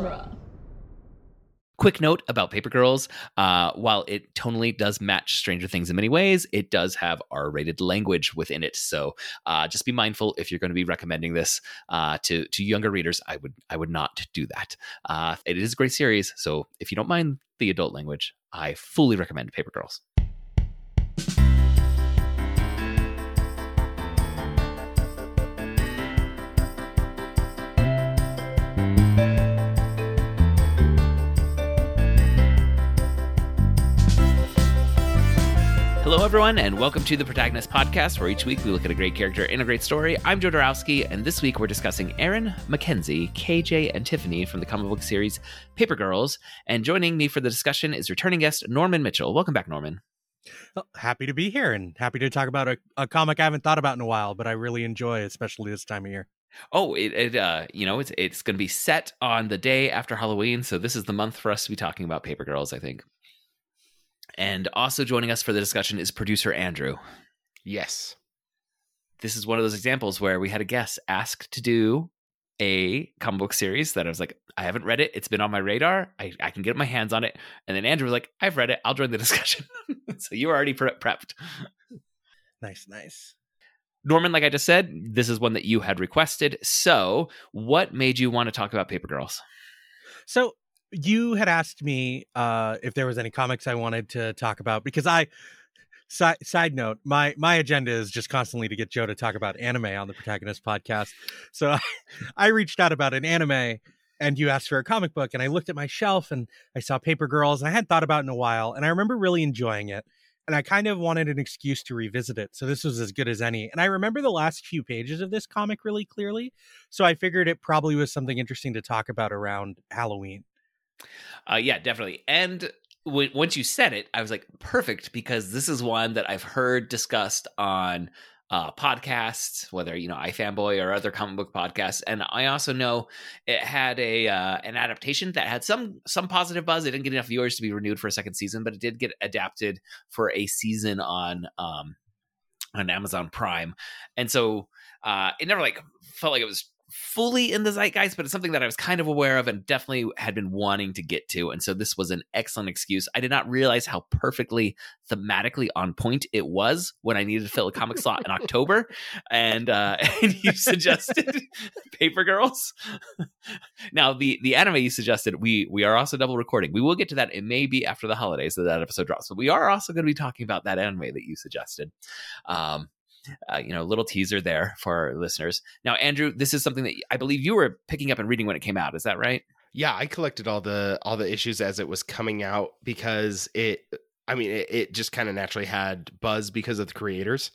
genre. Quick note about Paper Girls. Uh, while it tonally does match Stranger Things in many ways, it does have R rated language within it. So uh, just be mindful if you're going to be recommending this uh, to, to younger readers. I would I would not do that. Uh, it is a great series. So if you don't mind the adult language, I fully recommend Paper Girls. Everyone, and welcome to the Protagonist Podcast, where each week we look at a great character in a great story. I'm Joe Dorowski, and this week we're discussing Erin, Mackenzie, KJ, and Tiffany from the comic book series Paper Girls. And joining me for the discussion is returning guest Norman Mitchell. Welcome back, Norman. Well, happy to be here and happy to talk about a, a comic I haven't thought about in a while, but I really enjoy, especially this time of year. Oh, it, it uh, you know, it's it's going to be set on the day after Halloween, so this is the month for us to be talking about Paper Girls. I think. And also joining us for the discussion is producer Andrew. Yes. This is one of those examples where we had a guest asked to do a comic book series that I was like, I haven't read it. It's been on my radar. I, I can get my hands on it. And then Andrew was like, I've read it. I'll join the discussion. so you were already pre- prepped. Nice, nice. Norman, like I just said, this is one that you had requested. So, what made you want to talk about Paper Girls? So, you had asked me uh, if there was any comics I wanted to talk about because I. Side, side note, my my agenda is just constantly to get Joe to talk about anime on the Protagonist podcast. So I, I reached out about an anime, and you asked for a comic book, and I looked at my shelf and I saw Paper Girls, and I hadn't thought about it in a while, and I remember really enjoying it, and I kind of wanted an excuse to revisit it. So this was as good as any, and I remember the last few pages of this comic really clearly. So I figured it probably was something interesting to talk about around Halloween. Uh, yeah, definitely. And w- once you said it, I was like, perfect, because this is one that I've heard discussed on uh, podcasts, whether you know iFanboy or other comic book podcasts, and I also know it had a uh, an adaptation that had some some positive buzz. It didn't get enough viewers to be renewed for a second season, but it did get adapted for a season on um, on Amazon Prime, and so uh, it never like felt like it was fully in the zeitgeist, but it's something that I was kind of aware of and definitely had been wanting to get to. And so this was an excellent excuse. I did not realize how perfectly thematically on point it was when I needed to fill a comic slot in October. And uh, and you suggested Paper Girls. now the the anime you suggested, we we are also double recording. We will get to that. It may be after the holidays that that episode drops, but we are also going to be talking about that anime that you suggested. Um, uh, you know, little teaser there for our listeners. Now, Andrew, this is something that I believe you were picking up and reading when it came out. Is that right? Yeah, I collected all the all the issues as it was coming out because it. I mean, it, it just kind of naturally had buzz because of the creators.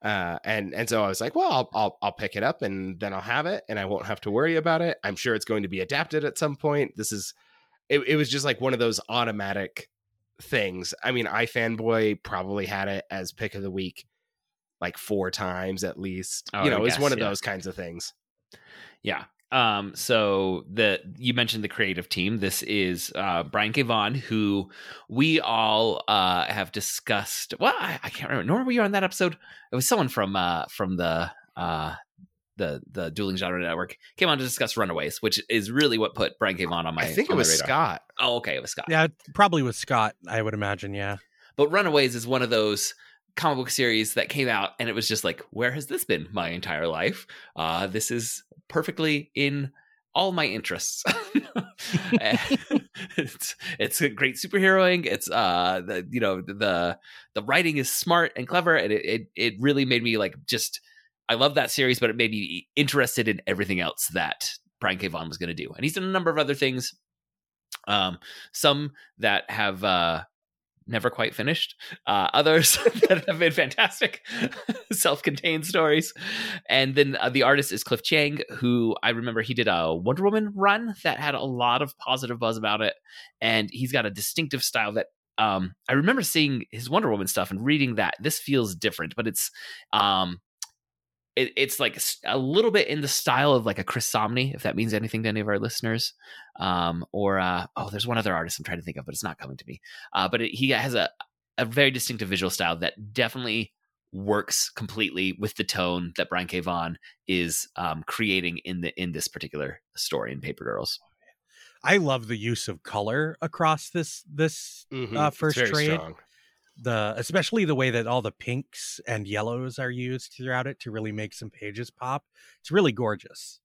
Uh, and and so I was like, well, I'll, I'll I'll pick it up and then I'll have it and I won't have to worry about it. I'm sure it's going to be adapted at some point. This is, it, it was just like one of those automatic things. I mean, iFanboy probably had it as pick of the week like four times at least. Oh, you know, it's one of yeah. those kinds of things. Yeah. Um, so the you mentioned the creative team. This is uh, Brian K. Vaughan, who we all uh, have discussed. Well, I, I can't remember. Nor were you on that episode? It was someone from uh, from the uh, the the Dueling Genre Network came on to discuss Runaways, which is really what put Brian K. Vaughan on my. I think it was radar. Scott. Oh, okay, it was Scott. Yeah, probably with Scott, I would imagine. Yeah. But Runaways is one of those comic book series that came out and it was just like, where has this been my entire life? Uh, this is perfectly in all my interests. it's it's a great superheroing. It's uh the you know the the writing is smart and clever and it it, it really made me like just I love that series, but it made me interested in everything else that Brian K. Vaughan was going to do. And he's done a number of other things. Um, some that have uh never quite finished. Uh, others that have been fantastic, self-contained stories. And then uh, the artist is Cliff Chiang, who I remember he did a Wonder Woman run that had a lot of positive buzz about it, and he's got a distinctive style that. Um, I remember seeing his Wonder Woman stuff and reading that. This feels different, but it's um, it, it's like a little bit in the style of like a Chris Samnee, if that means anything to any of our listeners. Um, or uh, oh, there's one other artist I'm trying to think of, but it's not coming to me. Uh, but it, he has a a very distinctive visual style that definitely works completely with the tone that Brian K. Vaughan is um, creating in the in this particular story in Paper Girls. I love the use of color across this this uh, It's first very trade. strong. The especially the way that all the pinks and yellows are used throughout it to really make some pages pop. It's really gorgeous.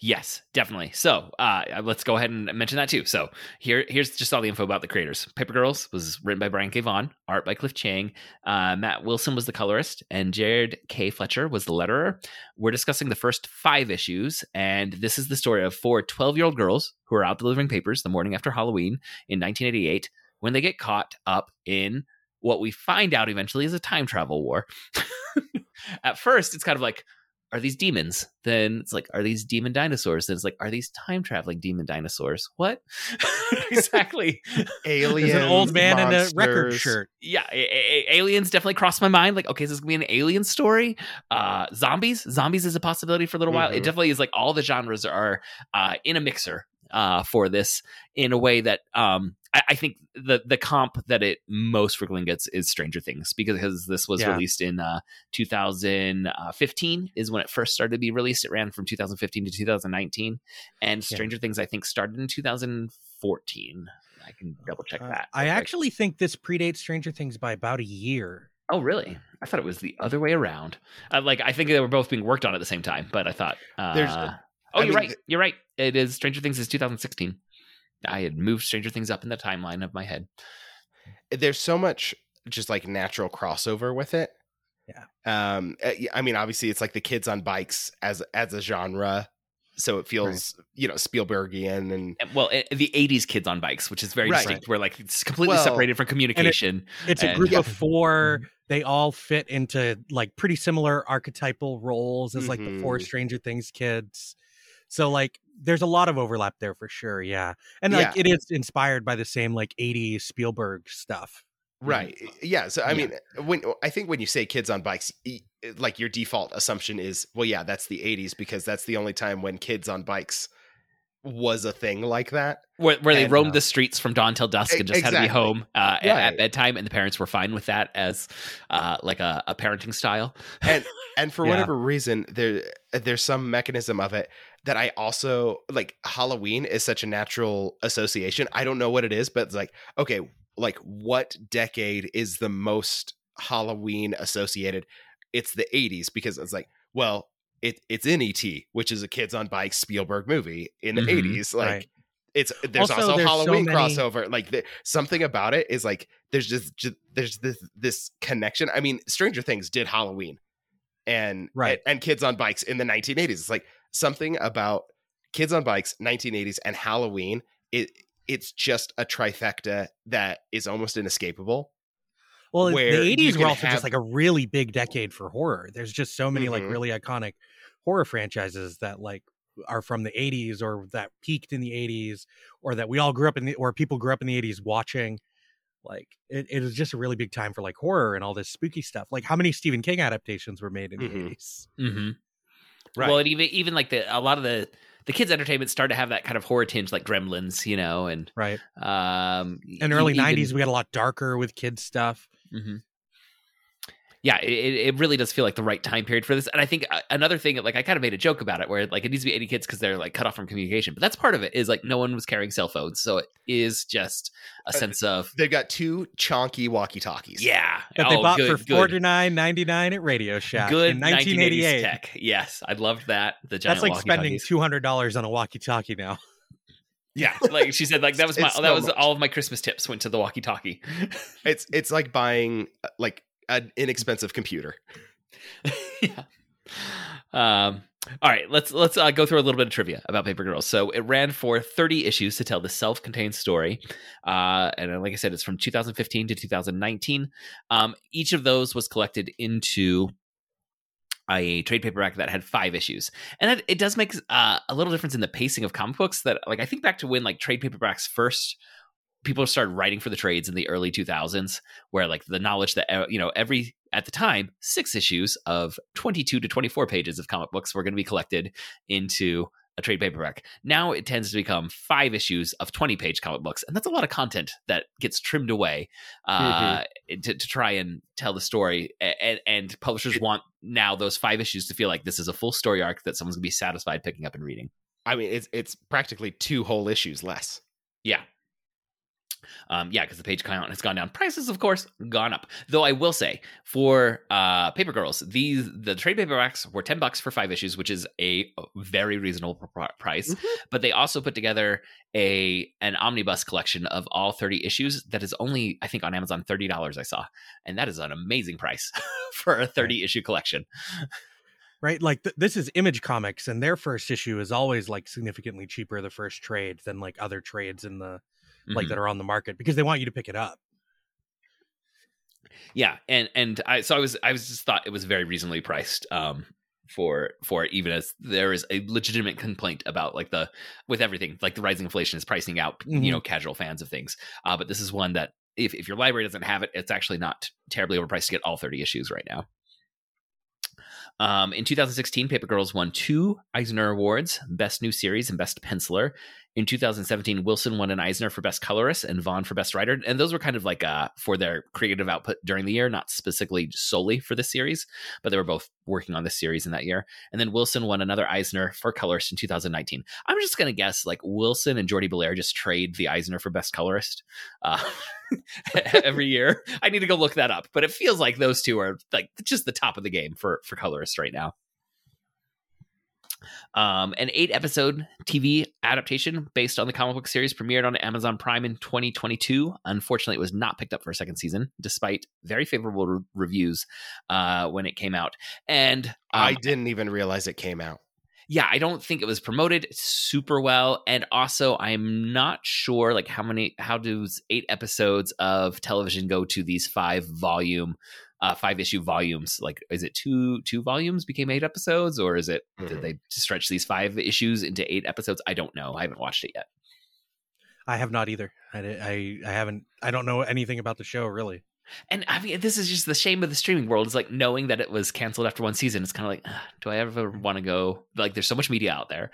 Yes, definitely. So uh, let's go ahead and mention that too. So here, here's just all the info about the creators. Paper Girls was written by Brian K. Vaughan, art by Cliff Chiang. Uh, Matt Wilson was the colorist, and Jared K. Fletcher was the letterer. We're discussing the first five issues, and this is the story of four 12 year old girls who are out delivering papers the morning after Halloween in 1988 when they get caught up in what we find out eventually is a time travel war. At first, it's kind of like, are these demons? Then it's like, are these demon dinosaurs? Then it's like, are these time traveling demon dinosaurs? What exactly? Aliens, There's an old man in a record shirt. Yeah, a- a- a- aliens definitely crossed my mind. Like, okay, is this gonna be an alien story? Uh, zombies, zombies is a possibility for a little while. It Mhm. definitely is like all the genres are uh, in a mixer uh, for this in a way that um, I, I think the the comp that it most frequently gets is Stranger Things because this was Yeah. released in uh, 2015 is when it first started to be released. It ran from 2015 to 2019, and Yeah. Stranger Things I think started in 2014. I can double check Uh, that. I quick. actually think this predates Stranger Things by about a year. Oh, really? I thought it was the other way around. Uh, like, I think they were both being worked on at the same time, but I thought. Uh, There's- oh, I you're mean, right. You're right. It is Stranger Things is 2016. I had moved Stranger Things up in the timeline of my head. there's so much just like natural crossover with it. Yeah. Um. uh, I mean, obviously, it's like the kids on bikes as as a genre, so it feels you know Spielbergian and And- Well, the 80s kids on bikes, which is very Right. distinct. Where like it's completely Well, separated from communication. It's a group Yeah. of four. They all fit into like pretty similar archetypal roles as like the four Mhm. Stranger Things kids. So like there's a lot of overlap there for sure, yeah. And like Yeah. it is inspired by the same like 80s Spielberg stuff. right. Yeah. So I Yeah. mean, when I think when you say kids on bikes, like your default assumption is, well, yeah, that's the '80s because that's the only time when kids on bikes was a thing like that. where, where they And, roamed uh, the streets from dawn till dusk and just had to be home uh, at, Right. at bedtime, and the parents were fine with that as uh, like a, a parenting style. and and for Yeah. whatever reason there there's some mechanism of it that i also like halloween is such a natural association i don't know what it is but it's like okay like what decade is the most halloween associated it's the 80s because it's like well it, it's in et which is a kids on bikes spielberg movie in the Mhm. 80s like Right. it's there's Also, also, there's so halloween many- crossover like the, something about it is like there's just, just there's this this connection i mean stranger things did halloween and Right. and, and kids on bikes in the 1980s it's like something about kids on bikes 1980s and halloween it it's just a trifecta that is almost inescapable Well, where the 80s were also have- just like a really big decade for horror. There's just so many like Mhm. really iconic horror franchises that like are from the 80s or that peaked in the 80s or that we all grew up in the or people grew up in the 80s watching. Like it, it was just a really big time for like horror and all this spooky stuff. Like how many Stephen King adaptations were made in Mhm. the 80s? Mm-hmm. Right. Well, and even even like the a lot of the the kids' entertainment started to have that kind of horror tinge, like Gremlins, you know, and Right. um, In early even- 90s we got a lot darker with kids stuff. Mhm. Yeah, it, it it really does feel like the right time period for this. And I think uh, another thing, like I kind of made a joke about it, where like it needs to be 80 kids because they're like cut off from communication. But that's part of it. Is like no one was carrying cell phones, so it is just a Uh, sense of they've got two chonky walkie talkies yeah That they oh, bought good, for good. forty nine ninety nine at Radio Shack Good in 1980s 1988. tech. Yes, I loved that. The giant That's like spending two hundred dollars on a walkie talkie now. Yeah, like she said, like that was my that so was much. all of my Christmas tips went to the walkie-talkie. it's it's like buying uh, like an inexpensive computer yeah. Um. All right, let's let's uh, go through a little bit of trivia about Paper Girls. So it ran for 30 issues to tell the self-contained story, uh, and like I said, it's from 2015 to 2019. Um, each of those was collected into a trade paperback that had five issues, and it, it does make uh, a little difference in the pacing of comic books. That like I think back to when like trade paperbacks first people started writing for the trades in the early 2000s where like the knowledge that uh, you know every at the time six issues of 22 to 24 pages of comic books were going to be collected into a trade paperback now it tends to become five issues of 20 page comic books and that's a lot of content that gets trimmed away uh, to, to try and tell the story and, and publishers want now those five issues to feel like this is a full story arc that someone's going to be satisfied picking up and reading I mean, it's it's practically two whole issues less. Yeah. Um, yeah, because the page count has gone down. Prices, of course, gone up. Though I will say, for uh, Paper Girls, these the trade paperbacks were ten bucks for five issues, which is a very reasonable pr- price. Mhm. But they also put together a an omnibus collection of all thirty issues that is only, I think, on Amazon thirty dollars. I saw, and that is an amazing price for a thirty issue collection. right like th- this is image comics and their first issue is always like significantly cheaper the first trade than like other trades in the like Mhm. that are on the market because they want you to pick it up yeah and and i so i was i was just thought it was very reasonably priced um for for it, even as there is a legitimate complaint about like the with everything like the rising inflation is pricing out Mhm. you know casual fans of things uh but this is one that if, if your library doesn't have it it's actually not terribly overpriced to get all 30 issues right now um, in 2016, Paper Girls won two Eisner Awards, Best New Series and Best Penciler. In 2017, Wilson won an Eisner for Best Colorist and Vaughan for Best Writer. And those were kind of like uh, for their creative output during the year, not specifically solely for this series, but they were both working on this series in that year. And then Wilson won another Eisner for Colorist in 2019. I'm just going to guess like Wilson and Jordie Bellaire just trade the Eisner for Best Colorist uh, every year. I need to go look that up, but it feels like those two are like just the top of the game for for right now. Um, an eight episode TV adaptation based on the comic book series premiered on Amazon Prime in 2022. Unfortunately, it was not picked up for a second season, despite very favorable re- reviews uh, when it came out. And I um, didn't even realize it came out. yeah, I don't think it was promoted super well. And also, I'm not sure like how many, how does eight episodes of television go to these five volume, uh, five issue volumes? Like, is it two two volumes became eight episodes, or is it Mhm. did they stretch these five issues into eight episodes? I don't know. I haven't watched it yet. i have not either I, I i haven't i don't know anything about the show really And I mean, this is just the shame of the streaming world. Is like knowing that it was canceled after one season. It's kind of like, "Ugh, do I ever want to go? Like, there's so much media out there.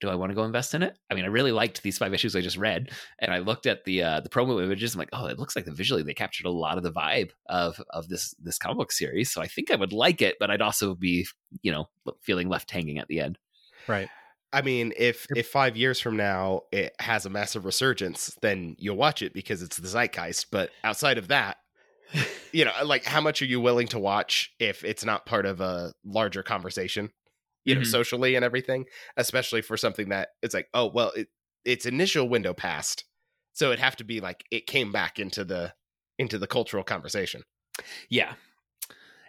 Do I want to go invest in it? I mean, I really liked these five issues I just read, and I looked at the uh, the promo images. I'm like, oh, it looks like the visually they captured a lot of the vibe of of this this comic book series. So I think I would like it, but I'd also be, you know, feeling left hanging at the end. right I mean, if if five years from now it has a massive resurgence, then you'll watch it because it's the zeitgeist. But outside of that, you know, like how much are you willing to watch if it's not part of a larger conversation, you know, Mhm. socially and everything, especially for something that it's like, oh well, it, its initial window passed, so it'd have to be like it came back into the into the cultural conversation. Yeah.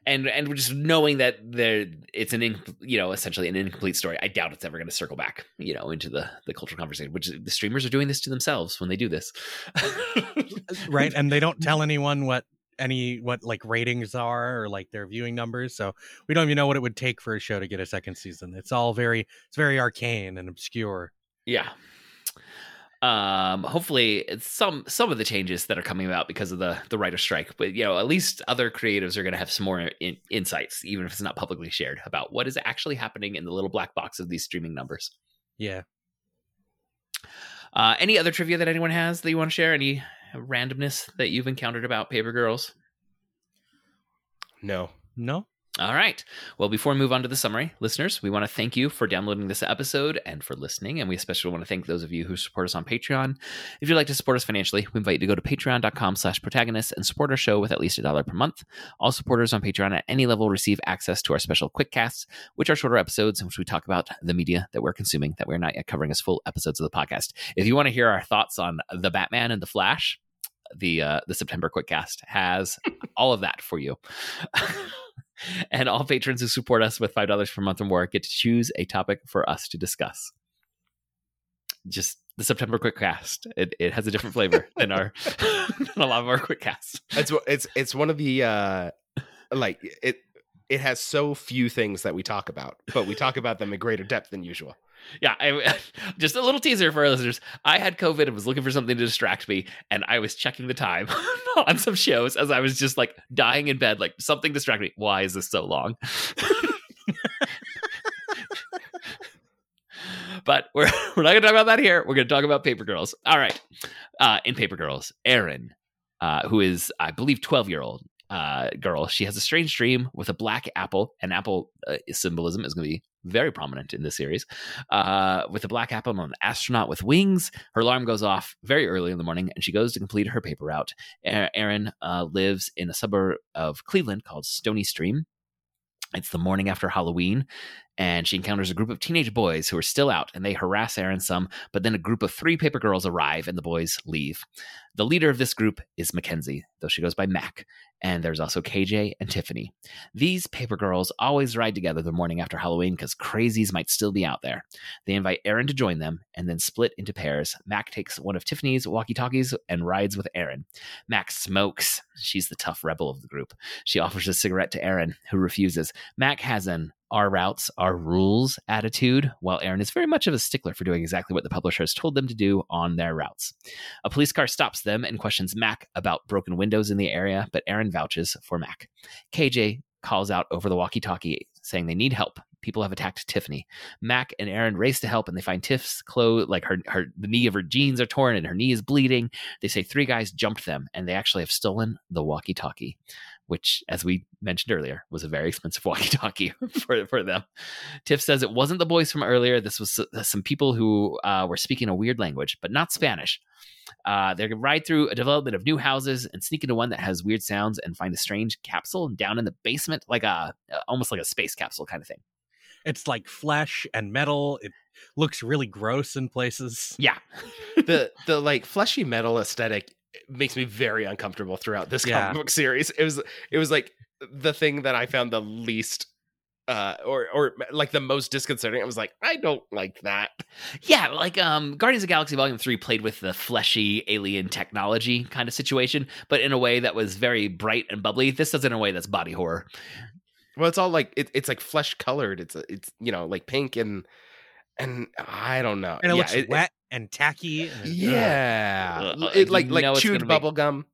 And and just knowing that there it's an in, you know essentially an incomplete story, I doubt it's ever going to circle back you know into the the cultural conversation. Which the streamers are doing this to themselves when they do this, right and they don't tell anyone what any what like ratings are or like their viewing numbers so we don't even know what it would take for a show to get a second season it's all very it's very arcane and obscure Yeah. Um, hopefully it's some some of the changes that are coming about because of the the writer strike, but you know, at least other creatives are going to have some more in, insights, even if it's not publicly shared, about what is actually happening in the little black box of these streaming numbers. yeah Uh, any other trivia that anyone has that you want to share? Any randomness that you've encountered about Paper Girls? No, no All right. Well, before we move on to the summary, listeners, we want to thank you for downloading this episode and for listening. And we especially want to thank those of you who support us on Patreon. If you'd like to support us financially, we invite you to go to patreon.com slash protagonist and support our show with at least a dollar per month. All supporters on Patreon at any level receive access to our special quick casts, which are shorter episodes in which we talk about the media that we're consuming that we're not yet covering as full episodes of the podcast. If you want to hear our thoughts on the Batman and the Flash, the uh, the September Quickcast has all of that for you. and all patrons who support us with five dollars per month or more get to choose a topic for us to discuss. Just the September Quickcast. It it has a different flavor than our than a lot of our Quickcasts. it's it's it's one of the uh like it it has so few things that we talk about, but we talk about them in greater depth than usual. Yeah, I, just a little teaser for our listeners. I had COVID and was looking for something to distract me, and I was checking the time on some shows as I was just like dying in bed, like something distract me. Why is this so long? but we're we're not going to talk about that here. We're going to talk about Paper Girls. All right, uh, in Paper Girls, Erin, uh, who is I believe twelve year old uh, girl, she has a strange dream with a black apple. And apple uh, symbolism is going to be very prominent in this series. Uh, with a black apple on an astronaut with wings, her alarm goes off very early in the morning, and she goes to complete her paper route. Erin uh, lives in a suburb of Cleveland called Stony Stream. It's the morning after Halloween, and she encounters a group of teenage boys who are still out and they harass Erin some, but then a group of three paper girls arrive and the boys leave. The leader of this group is Mackenzie, though she goes by Mac, and there's also KJ and Tiffany. These paper girls always ride together the morning after Halloween because crazies might still be out there. They invite Erin to join them and then split into pairs. Mac takes one of Tiffany's walkie talkies and rides with Erin. Mac smokes. She's the tough rebel of the group. She offers a cigarette to Erin, who refuses. Mac has an our routes, our rules attitude, while Erin is very much of a stickler for doing exactly what the publisher has told them to do on their routes. A police car stops them and questions Mac about broken windows in the area, but Erin vouches for Mac. KJ calls out over the walkie talkie saying they need help. People have attacked Tiffany. Mac and Erin race to help and they find Tiff's clothes, like her, her, the knee of her jeans are torn and her knee is bleeding. They say three guys jumped them and they actually have stolen the walkie talkie which, as we mentioned earlier, was a very expensive walkie-talkie for for them. Tiff says it wasn't the boys from earlier. This was uh, some people who uh, were speaking a weird language, but not Spanish. Uh, they're going to ride through a development of new houses and sneak into one that has weird sounds and find a strange capsule down in the basement, like a uh, almost like a space capsule kind of thing. It's like flesh and metal. It looks really gross in places. Yeah, the the like fleshy metal aesthetic makes me very uncomfortable throughout this yeah. comic book series. It was it was like the thing that I found the least uh or or like the most disconcerting. I was like i don't like that. Yeah like um guardians of galaxy volume 3 played with the fleshy alien technology kind of situation but in a way that was very bright and bubbly. This does in a way that's body horror. Well it's all like it, it's like flesh colored it's it's you know like pink and and i don't know. And it yeah, looks it, wet and tacky. And, yeah, uh, it, like like chewed bubble make, gum.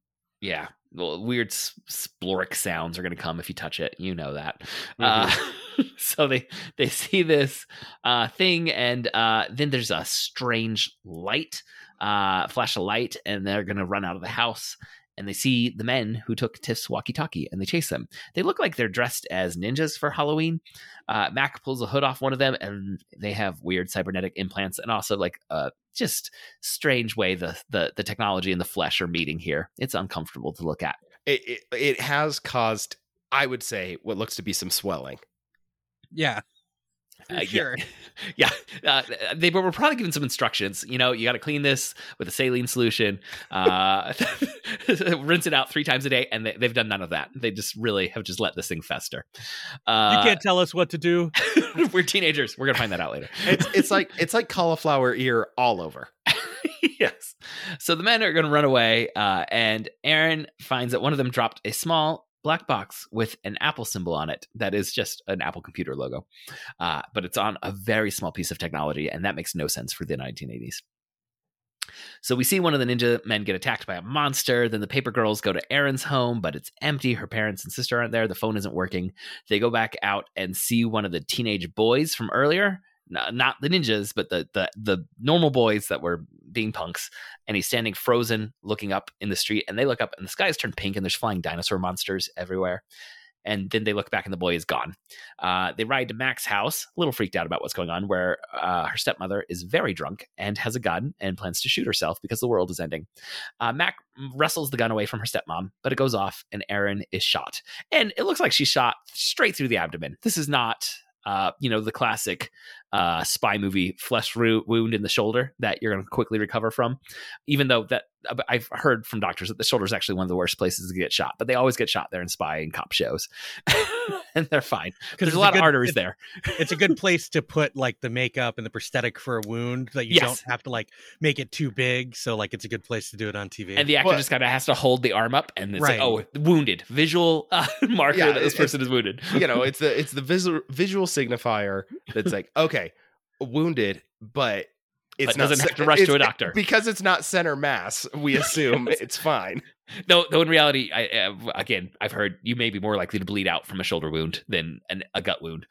Yeah, well, weird sploric sounds are going to come if you touch it. You know that. Uh, mm-hmm. Uh, so they they see this uh, thing, and uh, then there's a strange light, uh, flash of light, and they're going to run out of the house and they see the men who took Tiff's walkie talkie and they chase them. They look like they're dressed as ninjas for Halloween. Uh, Mac pulls the hood off one of them and they have weird cybernetic implants and also like a just strange way the, the, the technology and the flesh are meeting here. It's uncomfortable to look at. It, it, it has caused, I would say, what looks to be some swelling. Yeah. Uh, sure. Yeah, yeah. Uh, they were probably given some instructions. You know, you got to clean this with a saline solution, uh, rinse it out three times a day, and they, have done none of that. They just really have just let this thing fester. Uh, you can't tell us what to do. we're teenagers. We're gonna find that out later. It's it's like it's like cauliflower ear all over. yes. So the men are going to run away, uh, and Erin finds that one of them dropped a small black box with an Apple symbol on it that is just an Apple computer logo. Uh, but it's on a very small piece of technology, and that makes no sense for the 1980s. So we see one of the ninja men get attacked by a monster. Then the paper girls go to Erin's home, but it's empty. Her parents and sister aren't there. The phone isn't working. They go back out and see one of the teenage boys from earlier not the ninjas, but the the the normal boys that were being punks, and he's standing frozen, looking up in the street, and they look up, and the sky has turned pink, and there's flying dinosaur monsters everywhere. And then they look back, and the boy is gone. Uh, they ride to Mac's house, a little freaked out about what's going on, where uh, her stepmother is very drunk and has a gun and plans to shoot herself because the world is ending. Uh, Mac wrestles the gun away from her stepmom, but it goes off, and Erin is shot. And it looks like she's shot straight through the abdomen. This is not uh, you know, the classic uh, spy movie flesh wound in the shoulder that you're going to quickly recover from. Even though that uh, I've heard from doctors that the shoulder is actually one of the worst places to get shot, but they always get shot there in spy and cop shows, and they're fine because there's a lot a good, of arteries there. it's a good place to put like the makeup and the prosthetic for a wound that you yes. don't have to like make it too big. So like it's a good place to do it on TV. And the actor just kind of has to hold the arm up, and it's right. like, oh, wounded, visual uh, marker yeah, that this person is wounded. You know, it's the it's the visual visual signifier that's like okay okay, wounded, but it's but not doesn't have to rush to a doctor because it's not center mass. We assume it's fine. Though, though in reality, I, uh, again, I've heard you may be more likely to bleed out from a shoulder wound than an, a gut wound.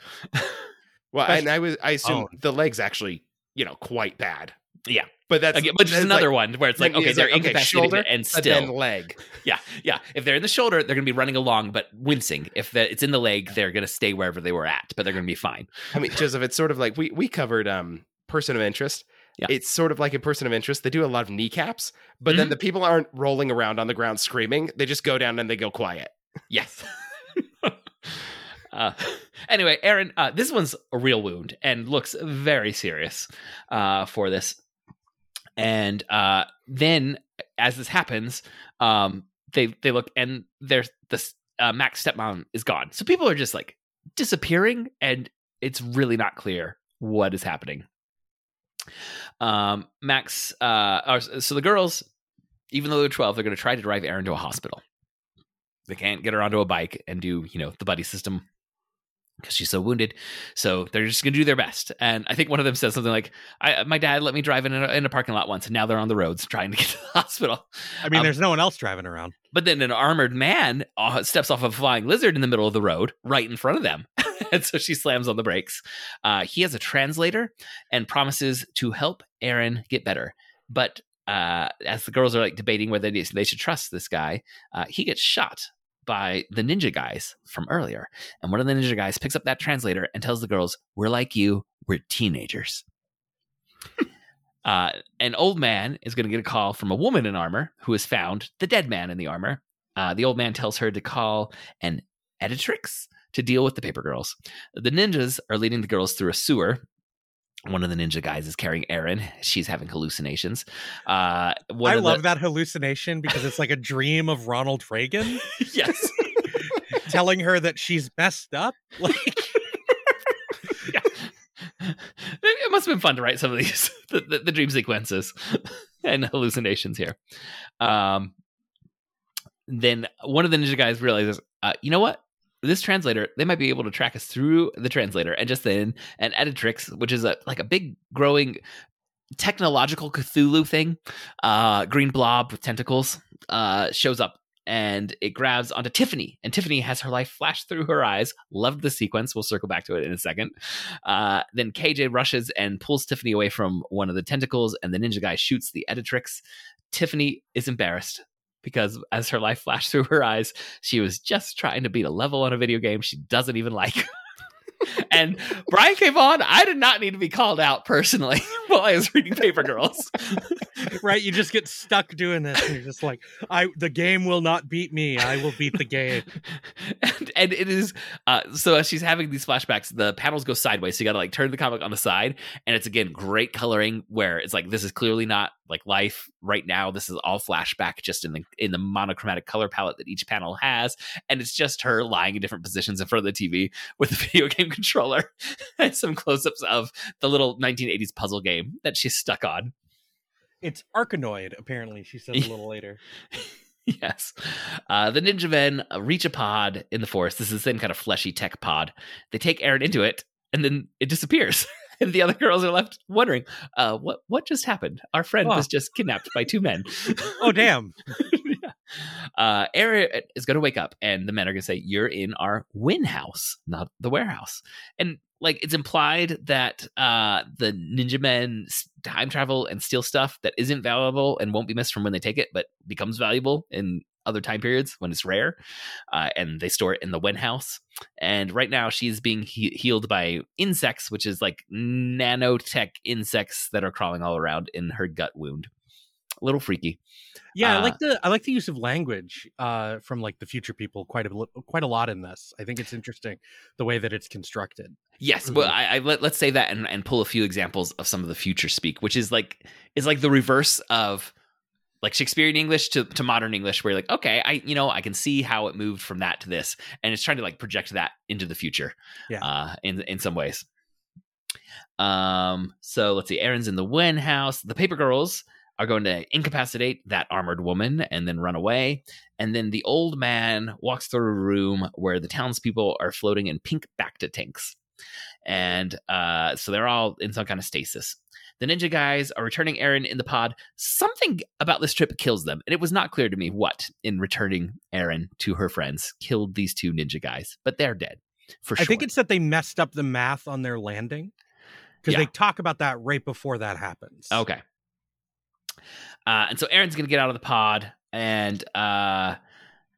well, and I was I assume oh. the leg's actually you know quite bad Yeah. but that's Again, but just that's another like- one where it's like, okay, they're like, okay, shoulder, and but then still. leg. Yeah, yeah. If they're in the shoulder, they're going to be running along but wincing. If the, it's in the leg, they're going to stay wherever they were at, but they're going to be fine. I mean, Joseph, it's sort of like we we covered um person of interest. Yeah. It's sort of like in person of interest, they do a lot of kneecaps, but then Mhm. the people aren't rolling around on the ground screaming. They just go down and they go quiet. Yes. uh, anyway, Erin, uh, this one's a real wound and looks very serious uh, for this. And uh, then, as this happens, um, they they look and there's this uh, Mac's stepmom is gone. So people are just like disappearing, and it's really not clear what is happening. Um, Max, uh, or, so the girls, even though they're twelve, they're going to try to drive Erin to a hospital they can't get her onto a bike and do you know the buddy system because she's so wounded. So they're just going to do their best. And i think one of them says something like I, my dad let me drive in a, in a parking lot once and now they're on the roads trying to get to the hospital. I mean, Um, there's no one else driving around. but then an armored man uh, steps off a flying lizard in the middle of the road right in front of them. And so she slams on the brakes. Uh, he has a translator and promises to help erin get better. But uh, as the girls are like debating whether they should trust this guy uh, he gets shot by the ninja guys from earlier and one of the ninja guys picks up that translator and tells the girls we're like you we're teenagers uh, an old man is going to get a call from a woman in armor who has found the dead man in the armor. Uh, the old man tells her to call an editrix to deal with the paper girls. The ninjas are leading the girls through a sewer. One of the ninja guys is carrying Erin. She's having hallucinations. Uh, I of the- love that hallucination because it's like a dream of Ronald Reagan yes. telling her that she's messed up. Like, it must have been fun to write some of these the, the, the dream sequences and hallucinations here um then one of the ninja guys realizes uh, you know what this translator they might be able to track us through the translator and just then an editrix which is a like a big growing technological cthulhu thing uh green blob with tentacles uh shows up and it grabs onto Tiffany, and Tiffany has her life flash through her eyes. Loved the sequence. We'll circle back to it in a second. Uh, then KJ rushes and pulls Tiffany away from one of the tentacles, and the ninja guy shoots the editrix. Tiffany is embarrassed because as her life flashed through her eyes, she was just trying to beat a level on a video game she doesn't even like. and Brian came on. I did not need to be called out personally while I was reading Paper Girls. right? You just get stuck doing this, and you're just like, "I, the game will not beat me. I will beat the game." and, and it is uh, so as she's having these flashbacks, the panels go sideways. So you got to like turn the comic on the side, and it's again great coloring where it's like this is clearly not like life right now. This is all flashback, just in the in the monochromatic color palette that each panel has, and it's just her lying in different positions in front of the TV with the video game controller and some close-ups of the little 1980s puzzle game that she's stuck on. It's Arkanoid, apparently. She says a little later. Yes. Uh, the Ninja Men uh, reach a pod in the forest. This is the same kind of fleshy tech pod. They take Erin into it, and then it disappears. and the other girls are left wondering, uh, what what just happened? Our friend Huh. was just kidnapped by two men. Oh, damn! Uh, Erin is going to wake up, and the men are going to say, "You're in our win house, not the warehouse." And like it's implied that uh, the Ninja Men time travel and steal stuff that isn't valuable and won't be missed from when they take it, but becomes valuable in other time periods when it's rare, uh, and they store it in the Wen house. And right now, she's being he- healed by insects, which is like nanotech insects that are crawling all around in her gut wound. A little freaky. Yeah, I Uh, like the I like the use of language uh, from like the future people quite a quite a lot in this. I think it's interesting the way that it's constructed. Yes, but Mhm. I, I let, let's say that and, and pull a few examples of some of the future speak, which is like is like the reverse of like Shakespearean English to, to modern English, where you're like, okay, I you know I can see how it moved from that to this, and it's trying to like project that into the future, Yeah. uh, in in some ways. Um, so let's see, Erin's in the Wen house. The Paper Girls are going to incapacitate that armored woman and then run away. And then the old man walks through a room where the townspeople are floating in pink Bacta tanks. And uh, so they're all in some kind of stasis. The ninja guys are returning Erin in the pod. Something about this trip kills them. And it was not clear to me what, in returning Erin to her friends, killed these two ninja guys. But they're dead for sure. I think it's that they messed up the math on their landing because Yeah. they talk about that right before that happens. Okay. Uh, and so Erin's gonna get out of the pod and uh,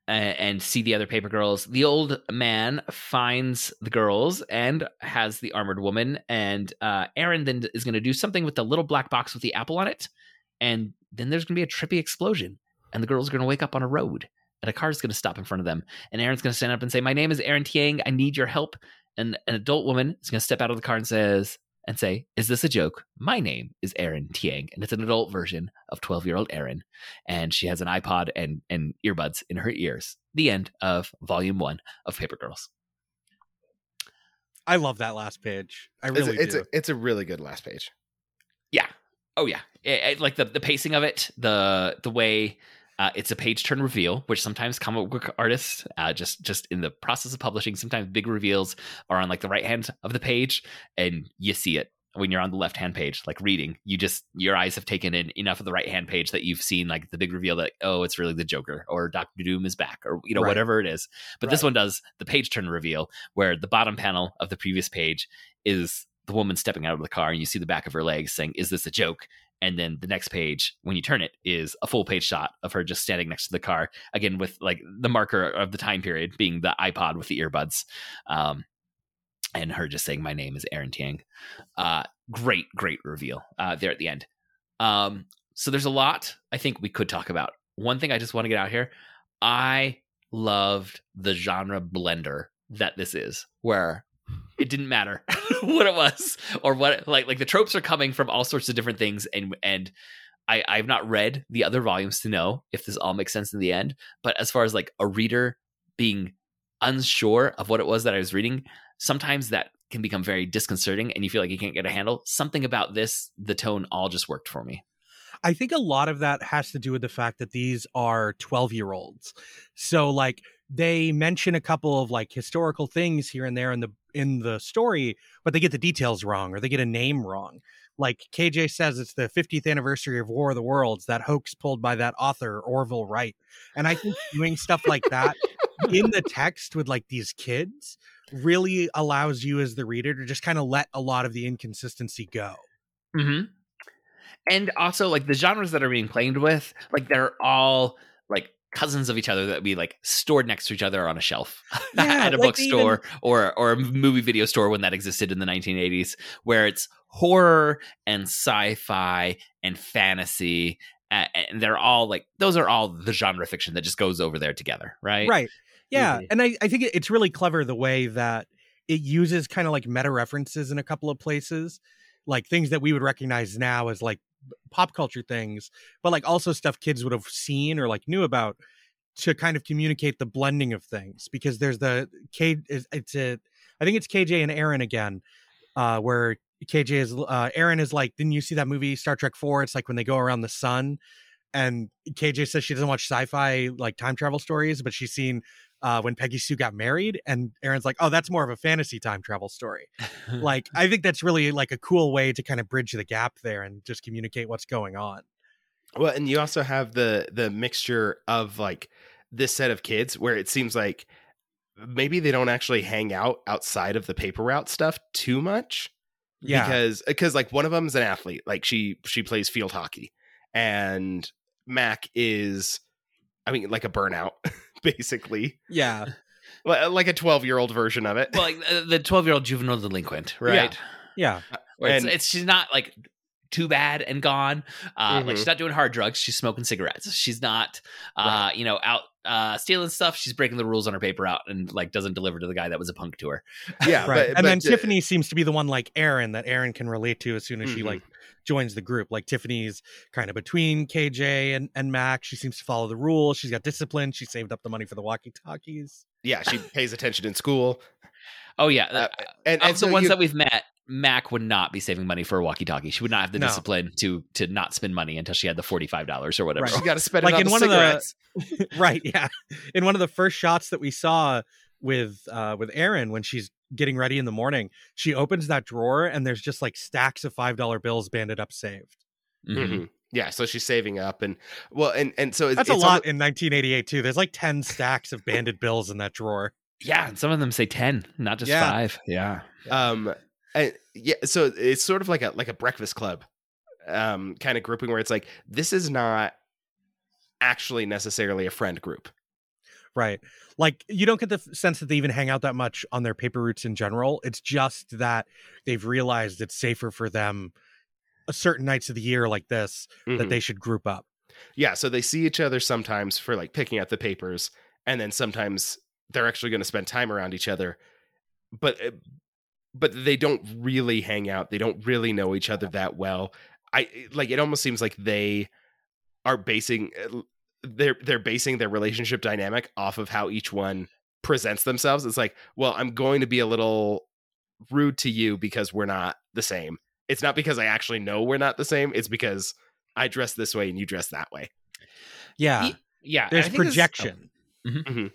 and see the other paper girls. The old man finds the girls and has the armored woman. And uh, Erin then is gonna do something with the little black box with the apple on it. And then there's gonna be a trippy explosion, and the girls are gonna wake up on a road, and a car's gonna stop in front of them. And Erin's gonna stand up and say, "My name is Erin Tieng. I need your help." And an adult woman is gonna step out of the car and says, and say, Is this a joke? My name is Erin Tieng, and it's an adult version of 12 year old Erin. And she has an iPod and, and earbuds in her ears. The end of volume one of Paper Girls. I love that last page. I It's, really it's do. a it's a really good last page. Yeah. Oh, yeah. It- it- like the, the pacing of it, the the way uh, it's a page turn reveal, which sometimes comic book artists, uh, just just in the process of publishing, sometimes big reveals are on like the right hand of the page, and you see it when you're on the left hand page, like reading. You just your eyes have taken in enough of the right hand page that you've seen like the big reveal that oh, it's really the Joker or Doctor Doom is back or you know Right. whatever it is. But this one does the page turn reveal where the bottom panel of the previous page is the woman stepping out of the car and you see the back of her legs saying, Is this a joke? And then the next page, when you turn it, is a full page shot of her just standing next to the car, again with like the marker of the time period being the iPod with the earbuds. Um, and her just saying, My name is Erin Tieng. Uh, great, great reveal uh, there at the end. Um, so there's a lot I think we could talk about. One thing I just want to get out here I loved the genre blender that this is, where it didn't matter what it was or what like like the tropes are coming from all sorts of different things and and I I've not read the other volumes to know if this all makes sense in the end but as far as like a reader being unsure of what it was that I was reading sometimes that can become very disconcerting and you feel like you can't get a handle something about this the tone all just worked for me I think a lot of that has to do with the fact that these are 12 year olds. So like they mention a couple of like historical things here and there in the in the story, but they get the details wrong or they get a name wrong. Like KJ says it's the 50th anniversary of War of the Worlds, that hoax pulled by that author Orville Wright. And I think doing stuff like that in the text with like these kids really allows you as the reader to just kind of let a lot of the inconsistency go. Mm-hmm. And also, like the genres that are being played with, like they're all like cousins of each other that we like stored next to each other on a shelf Yeah, at a like bookstore or or a movie video store when that existed in the 1980s, where it's horror and sci-fi and fantasy. And they're all like those are all the genre fiction that just goes over there together, right? right yeah Mhm. and I, I think it's really clever the way that it uses kind of like meta references in a couple of places like things that we would recognize now as like pop culture things but like also stuff kids would have seen or like knew about to kind of communicate the blending of things because there's the k it's a i think it's kj and erin again uh where kj is uh erin is like didn't you see that movie star trek 4 it's like when they go around the sun and KJ says she doesn't watch sci-fi like time travel stories, but she's seen uh, when Peggy Sue got married, and Erin's like, "Oh, that's more of a fantasy time travel story." like, I think that's really like a cool way to kind of bridge the gap there and just communicate what's going on. Well, and you also have the the mixture of like this set of kids where it seems like maybe they don't actually hang out outside of the paper route stuff too much. Yeah, because because like one of them is an athlete like she she plays field hockey and mac is i mean like a burnout basically yeah, like a 12 year old version of it well, like uh, the 12 year old juvenile delinquent, right? yeah, Where it's, And- it's she's not like too bad and gone. Uh, Like Mhm. she's not doing hard drugs. She's smoking cigarettes. She's not, uh, you know, out uh, stealing stuff. She's breaking the rules on her paper out and like doesn't deliver to the guy that was a punk to her. yeah right. but, and then uh, Tiffany seems to be the one like Erin that Erin can relate to as soon as she Mhm. like joins the group. Like Tiffany's kind of between KJ and and Mac. She seems to follow the rules. She's got discipline. She saved up the money for the walkie talkies. yeah she pays attention in school Oh yeah, Uh, and, of and the so ones you- that we've met, Mac would not be saving money for a walkie-talkie. She would not have the No. discipline to to not spend money until she had the forty-five dollars or whatever. Right. she's got to spend Like on in the one of the- right yeah in one of the first shots that we saw with uh with Erin when she's getting ready in the morning she opens that drawer and there's just like stacks of five dollar bills banded up saved Mhm. Mhm. yeah so she's saving up and well and and so it's, that's it's a lot almo- in 1988 too there's like 10 stacks of banded bills in that drawer Yeah, and some of them say ten, not just Yeah. five. Yeah. um And yeah, so it's sort of like a like a breakfast club um kind of grouping where it's like this is not actually necessarily a friend group. Right. Like you don't get the sense that they even hang out that much on their paper routes in general. It's just that they've realized it's safer for them a certain nights of the year like this Mhm. that they should group up. Yeah, so they see each other sometimes for like picking up the papers, and then sometimes they're actually going to spend time around each other, but uh, but they don't really hang out. They don't really know each other that well. I like it almost seems like they are basing uh, they're they're basing their relationship dynamic off of how each one presents themselves. It's like, well, I'm going to be a little rude to you because we're not the same. It's not because I actually know we're not the same. It's because I dress this way and you dress that way. Yeah. Ye- yeah, and I There's think this- oh. projection. Mm-hmm. Mm-hmm.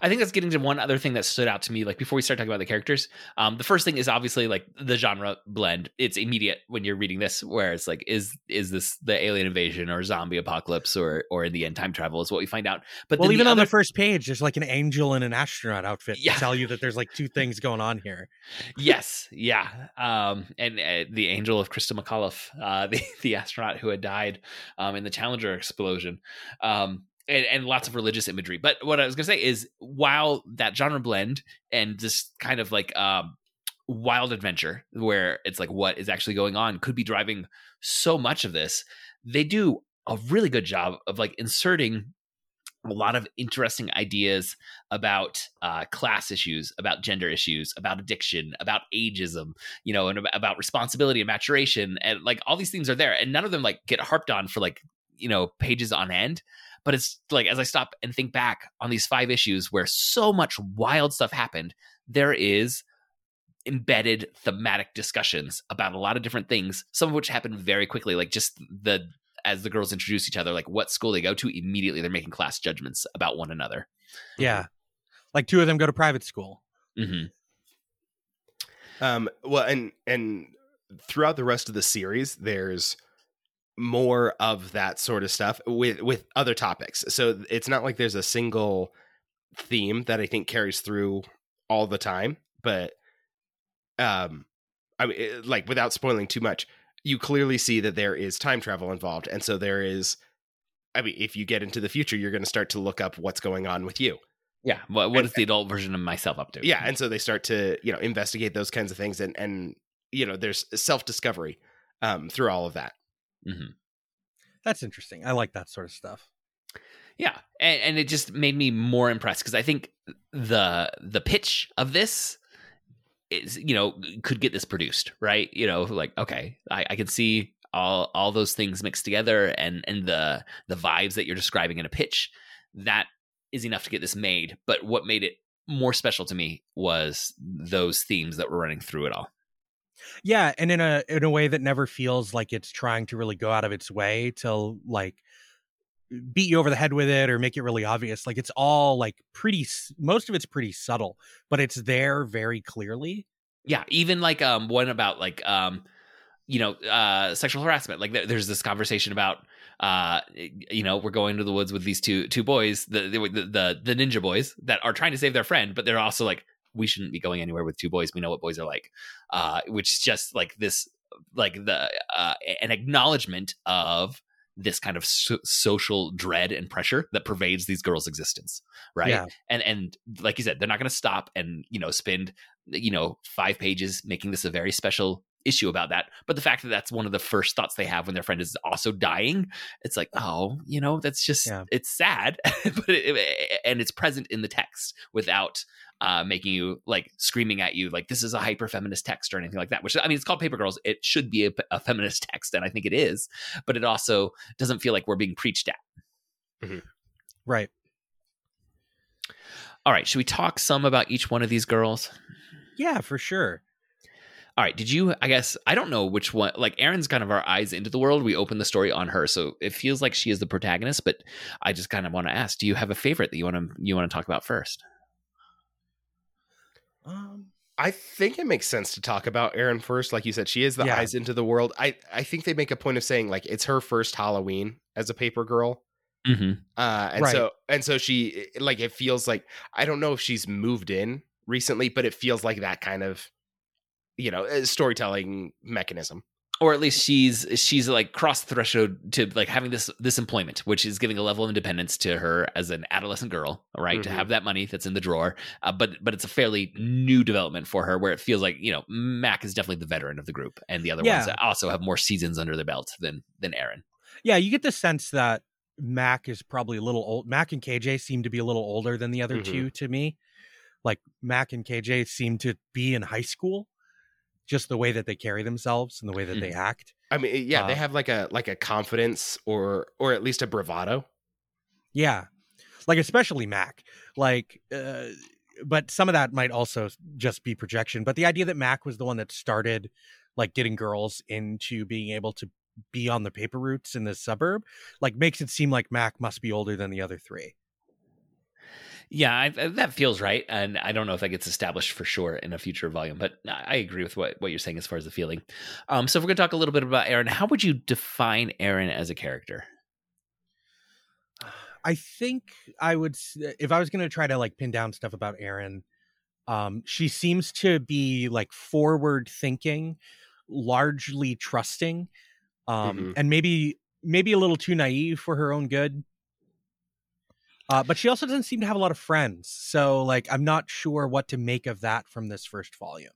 I think that's getting to one other thing that stood out to me. Like before we start talking about the characters, um, the first thing is obviously like the genre blend. It's immediate when you're reading this, where it's like, is is this the alien invasion or zombie apocalypse or or in the end time travel is what we find out. But well, even the on other, the first page, there's like an angel and an astronaut outfit Yeah. to tell you that there's like two things going on here. yes, yeah, um, and uh, the angel of Christa McAuliffe, uh, the the astronaut who had died um, in the Challenger explosion, um, and, and lots of religious imagery. But what I was going to say is, while that genre blend and this kind of like um, wild adventure, where it's like what is actually going on, could be driving so much of this, they do a really good job of like inserting a lot of interesting ideas about uh, class issues, about gender issues, about addiction, about ageism, you know, and about responsibility and maturation, and like all these things are there, and none of them like get harped on for like you know pages on end. But it's like as I stop and think back on these five issues where so much wild stuff happened, there is embedded thematic discussions about a lot of different things, some of which happen very quickly, like just the as the girls introduce each other, like what school they go to, immediately they're making class judgments about one another. Yeah. Like two of them go to private school. Mm-hmm. Um, well, and and throughout the rest of the series, there's more of that sort of stuff with with other topics. So it's not like there's a single theme that I think carries through all the time, but um, I mean, like without spoiling too much, you clearly see that there is time travel involved, and so there is. I mean, if you get into the future, you're going to start to look up what's going on with you. Yeah. What, what And- is the adult version of myself up to? yeah and so they start to you know investigate those kinds of things and and you know there's self-discovery um through all of that hmm That's interesting. I like that sort of stuff. Yeah, and, and it just made me more impressed because I think the the pitch of this is you know could get this produced right. You know, like okay, I, I can see all all those things mixed together and and the the vibes that you're describing in a pitch that is enough to get this made. But what made it more special to me was those themes that were running through it all. Yeah, and in a in a way that never feels like it's trying to really go out of its way to like beat you over the head with it or make it really obvious. Like it's all like pretty most of it's pretty subtle, but it's there very clearly. Yeah, even like um one about like um you know uh sexual harassment. Like there, there's this conversation about uh you know we're going to the woods with these two two boys the the the, the ninja boys that are trying to save their friend, but they're also like we shouldn't be going anywhere with two boys. We know what boys are like. Uh which is just like this like the uh an acknowledgement of this kind of so- social dread and pressure that pervades these girls' existence, right? Yeah. and and like you said they're not going to stop and you know spend you know five pages making this a very special issue about that but the fact that that's one of the first thoughts they have when their friend is also dying it's like oh you know that's just Yeah. it's sad but it, and it's present in the text without uh, making you like screaming at you like this is a hyper feminist text or anything like that which i mean it's called paper girls it should be a, a feminist text and i think it is but it also doesn't feel like we're being preached at Right. all right should we talk some about each one of these girls Yeah, for sure. All right. Did you? I guess I don't know which one. Like Erin's kind of our eyes into the world. We open the story on her, so it feels like she is the protagonist. But I just kind of want to ask: Do you have a favorite that you want to you want to talk about first? Um i think it makes sense to talk about Erin first like you said she is the Yeah. eyes into the world i i think they make a point of saying like it's her first halloween as a paper girl Mm-hmm. uh and Right. so and so she like it feels like i don't know if she's moved in recently but it feels like that kind of you know storytelling mechanism. Or at least she's she's like cross the threshold to like having this this employment which is giving a level of independence to her as an adolescent girl right to Mhm. have that money that's in the drawer uh, but but it's a fairly new development for her where it feels like you know mac is definitely the veteran of the group and the other ones also have more seasons under their belt than than erin Yeah, you get the sense that Mac is probably a little old. Mac and KJ seem to be a little older than the other Mhm. two to me. Like Mac and KJ seem to be in high school, just the way that they carry themselves and the way that they act. I mean, yeah, they Uh, have like a like a confidence or or at least a bravado. Yeah. Like especially Mac. Like uh but some of that might also just be projection, but the idea that Mac was the one that started like getting girls into being able to be on the paper routes in the suburb like makes it seem like Mac must be older than the other 3. Yeah I, I- that feels right and i don't know if that gets established for sure in a future volume but i I agree with what, what you're saying as far as the feeling um so if we're going to talk a little bit about erin how would you define erin as a character I think I would if I was going to try to like pin down stuff about Erin, um she seems to be like forward thinking, largely trusting um Mhm. and maybe maybe a little too naive for her own good. Uh, but she also doesn't seem to have a lot of friends. So like I'm not sure what to make of that from this first volume.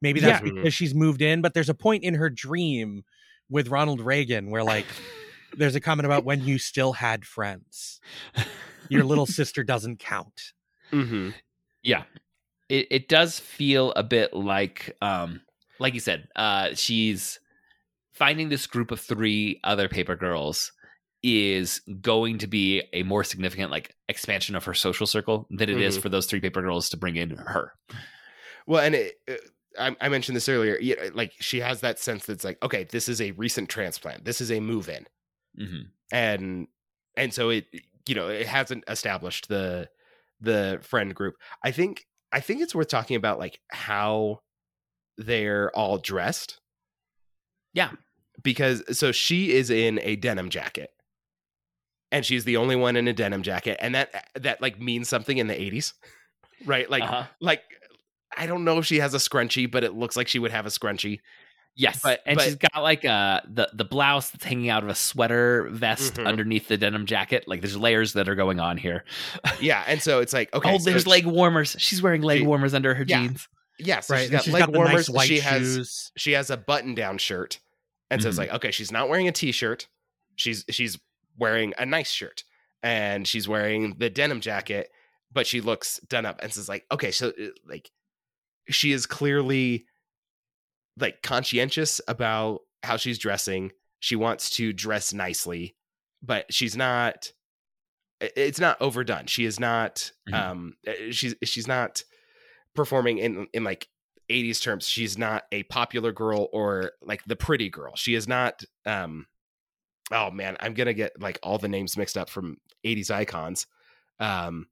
Maybe that's Yeah. because she's moved in, but there's a point in her dream with Ronald Reagan where like there's a comment about when you still had friends. Your little sister doesn't count. Mm-hmm. Yeah. It it does feel a bit like um like you said, uh she's finding this group of three other paper girls is going to be a more significant like expansion of her social circle than it is Mhm. for those three paper girls to bring in her. Well, and it, uh, I, I mentioned this earlier. Yeah, like she has that sense that's like, okay, this is a recent transplant. This is a move in, hmm and and so it you know it hasn't established the the friend group. I think I think it's worth talking about like how they're all dressed. Yeah. because so she is in a denim jacket. And she's the only one in a denim jacket, and that that like means something in the eighties, right? Like uh-huh. like I don't know if she has a scrunchie, but it looks like she would have a scrunchie. Yes, But- and but- she's got like uh the the blouse that's hanging out of a sweater vest Mhm. underneath the denim jacket. Like there's layers that are going on here. Yeah, and so it's like okay, oh, so there's leg warmers. She's wearing leg She- warmers under her Yeah. jeans. yeah, so right. she's got she's leg got warmers. nice white she has shoes. she has a button down shirt, and so it's Mhm. like okay, she's not wearing a t-shirt. She's she's wearing a nice shirt, and she's wearing the denim jacket, but she looks done up, and it's like okay, so uh, like she is clearly like conscientious about how she's dressing. She wants to dress nicely, but she's not. It's not overdone. She is not. Mhm. Um, uh, she's she's not performing in in like 80s terms. She's not a popular girl or like the pretty girl. She is not. Um, oh man, I'm gonna get like all the names mixed up from 80s icons. Um,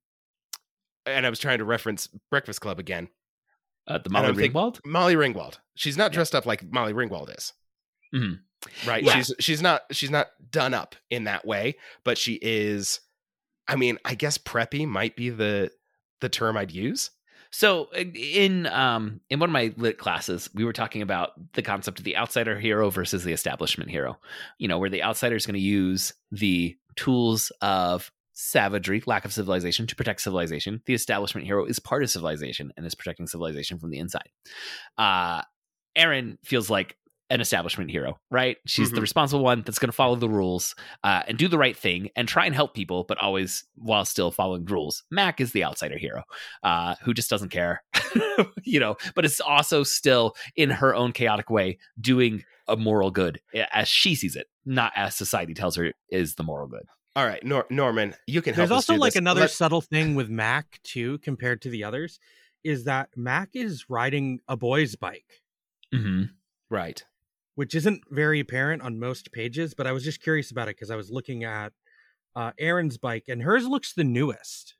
and I was trying to reference Breakfast Club again. Uh, the Molly Ringwald. Molly Ringwald. She's not Yeah. dressed up like Molly Ringwald is. Mhm. Right. Yeah. She's she's not she's not done up in that way, but she is I mean, I guess preppy might be the the term I'd use. So in um in one of my lit classes, we were talking about the concept of the outsider hero versus the establishment hero. You know, where the outsider is going to use the tools of savagery, lack of civilization to protect civilization. The establishment hero is part of civilization and is protecting civilization from the inside. Uh Erin feels like an establishment hero, right? She's the Mhm. responsible one that's going to follow the rules uh, and do the right thing and try and help people, but always while still following rules. Mac is the outsider hero uh, who just doesn't care, you know, but it's also still in her own chaotic way doing a moral good as she sees it, not as society tells her is the moral good. All right, Nor- Norman, you can help There's us also do like this. another Let- subtle thing with Mac too, compared to the others, is that Mac is riding a boy's bike, Mm-hmm. right. Which isn't very apparent on most pages. But I was just curious about it because I was looking at uh, Erin's bike, and hers looks the newest.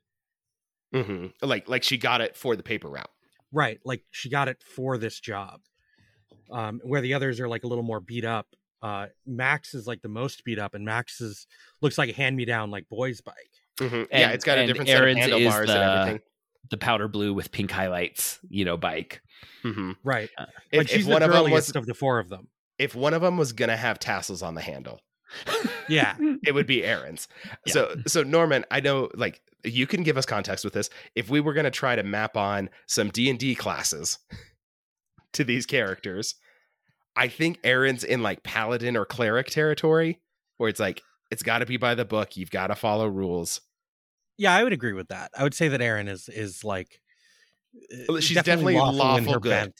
hmm Like like she got it for the paper route. Right, like she got it for this job. Um, where the others are like a little more beat up. Uh, Mac's is like the most beat up, and Mac's is looks like a hand me down like boy's bike. Mhm. Yeah, it's got a different Erin's set is of handlebars and the- everything. the powder blue with pink highlights, you know, bike. hmm Right. Uh, but If, she's if the one of them girliest was of the four of them. If one of them was gonna have tassels on the handle, Yeah. it would be Erin's. Yeah. So so Norman, I know like you can give us context with this. If we were gonna try to map on some D and D classes to these characters, I think Erin's in like paladin or cleric territory, where it's like it's got to be by the book. You've got to follow rules. Yeah, I would agree with that. I would say that Erin is is like she's definitely lawful good.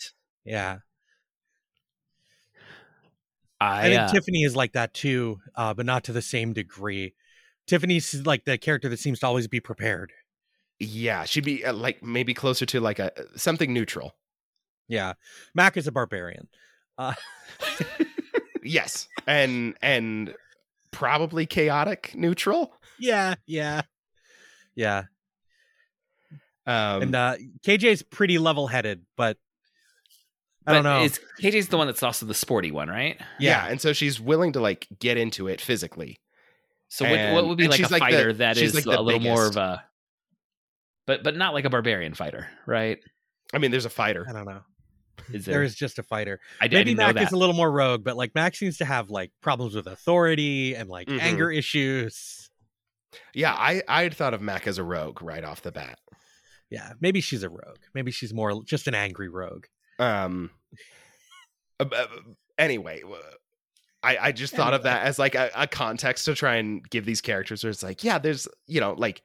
Yeah. I, I think uh, Tiffany is like that too, uh, but not to the same degree. Tiffany's like the character that seems to always be prepared. Yeah, she'd be uh, like maybe closer to like a something neutral. Yeah. Mac is a barbarian. Uh, Yes, and and probably chaotic neutral. yeah, yeah. Yeah. Um, and uh KJ's pretty level headed, but I don't know. It's, KJ's the one that's also the sporty one, right? yeah. and so she's willing to like get into it physically. So what, what would be and like a she's like the- fighter that she's is like the a little more of a, but but not like a barbarian fighter, right? I mean, there's a fighter. I don't know. Is There there? is just a fighter. I, I Maybe didn't know Mac that. is a little more rogue, but like Mac seems to have like problems with authority and like Mhm. anger issues. Yeah, I I had thought of Mac as a rogue right off the bat. Yeah, maybe she's a rogue. Maybe she's more just an angry rogue. Um. anyway, I anyway, w- I I just thought of that as like a, a context to try and give these characters where it's like, yeah, there's you know like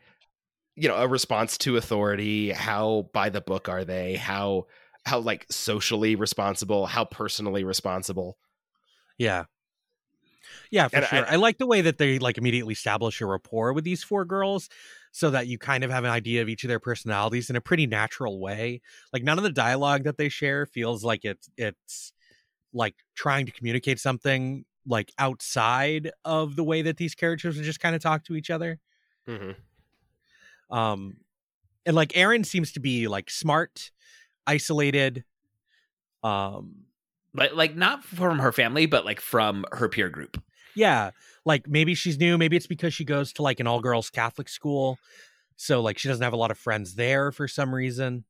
you know a response to authority. How by the book are they? How how like socially responsible? How personally responsible? Yeah. Yeah, for And sure. I- I, like the way that they like immediately establish a rapport with these four girls so that you kind of have an idea of each of their personalities in a pretty natural way. Like none of the dialogue that they share feels like it's it's like trying to communicate something like outside of the way that these characters would just kind of talk to each other. Mm-hmm. Um and like Erin seems to be like smart, isolated, um but like not from her family, but like from her peer group. Yeah, like maybe she's new. Maybe it's because she goes to like an all girls Catholic school. So like she doesn't have a lot of friends there for some reason.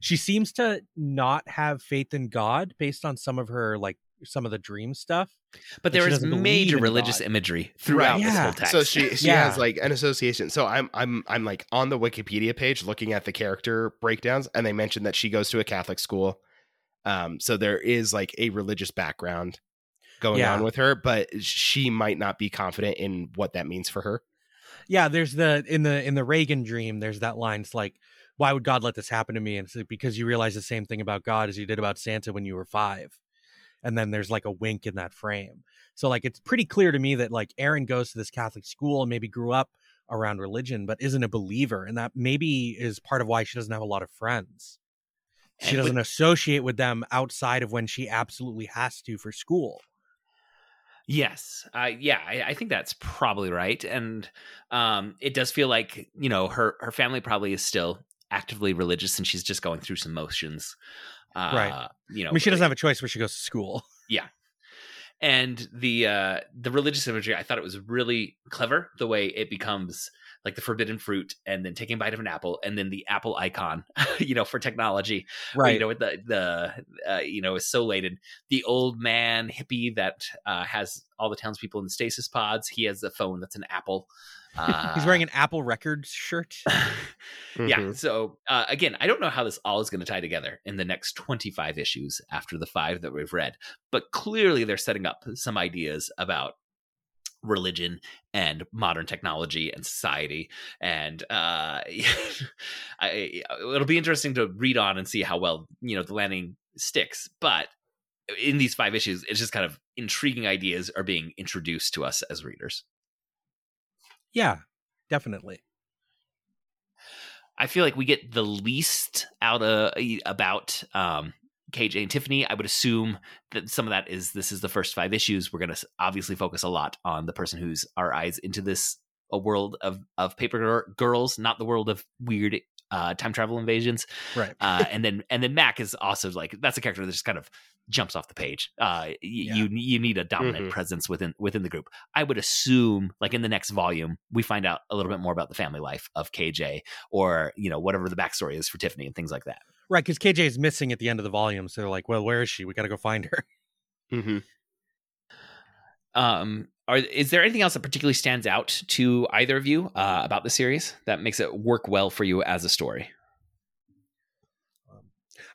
She seems to not have faith in God based on some of her like some of the dream stuff. But But there is major religious God. imagery throughout this Yeah. whole text. So she she Yeah. has like an association. So I'm I'm I'm like on the Wikipedia page looking at the character breakdowns, and they mentioned that she goes to a Catholic school. Um, so there is like a religious background going Yeah. on with her, but she might not be confident in what that means for her. Yeah, there's the in the in the Reagan dream. There's that line. It's like, why would God let this happen to me? And it's like, because you realize the same thing about God as you did about Santa when you were five. And then there's like a wink in that frame. So like it's pretty clear to me that like Erin goes to this Catholic school and maybe grew up around religion, but isn't a believer, and that maybe is part of why she doesn't have a lot of friends. She doesn't associate with them outside of when she absolutely has to for school. Yes, uh, yeah, I, I think that's probably right, and um, it does feel like you know her her family probably is still actively religious, and she's just going through some motions, uh, Right. You know, I mean, she doesn't have a choice where she goes to school. Yeah. And the uh the religious imagery i thought it was really clever the way it becomes like the forbidden fruit and then taking a bite of an apple and then the apple icon you know for technology Right. you know with the the uh, you know is so laden the old man hippie that uh has all the townspeople in the stasis pods he has a phone that's an apple uh, He's wearing an Apple Records shirt. yeah Mhm. so uh, again i don't know how this all is going to tie together in the next 25 issues after the five that we've read but clearly they're setting up some ideas about religion and modern technology and society and uh I, it'll be interesting to read on and see how well you know the landing sticks but in these five issues it's just kind of intriguing ideas are being introduced to us as readers Yeah, definitely. I feel like we get the least out of about um, KJ and Tiffany. I would assume that some of that is this is the first five issues. We're going to obviously focus a lot on the person who's our eyes into this a world of of paper girls, not the world of weird uh, time travel invasions. Right. Uh, and then and then Mac is also like that's a character that just kind of jumps off the page. Uh, y- Yeah. You you need a dominant Mhm. presence within within the group. I would assume, like in the next volume, we find out a little bit more about the family life of KJ, or you know whatever the backstory is for Tiffany and things like that. Right, because KJ is missing at the end of the volume, so they're like, "Well, where is she? We got to go find her." hmm Um, are is there anything else that particularly stands out to either of you uh, about the series that makes it work well for you as a story?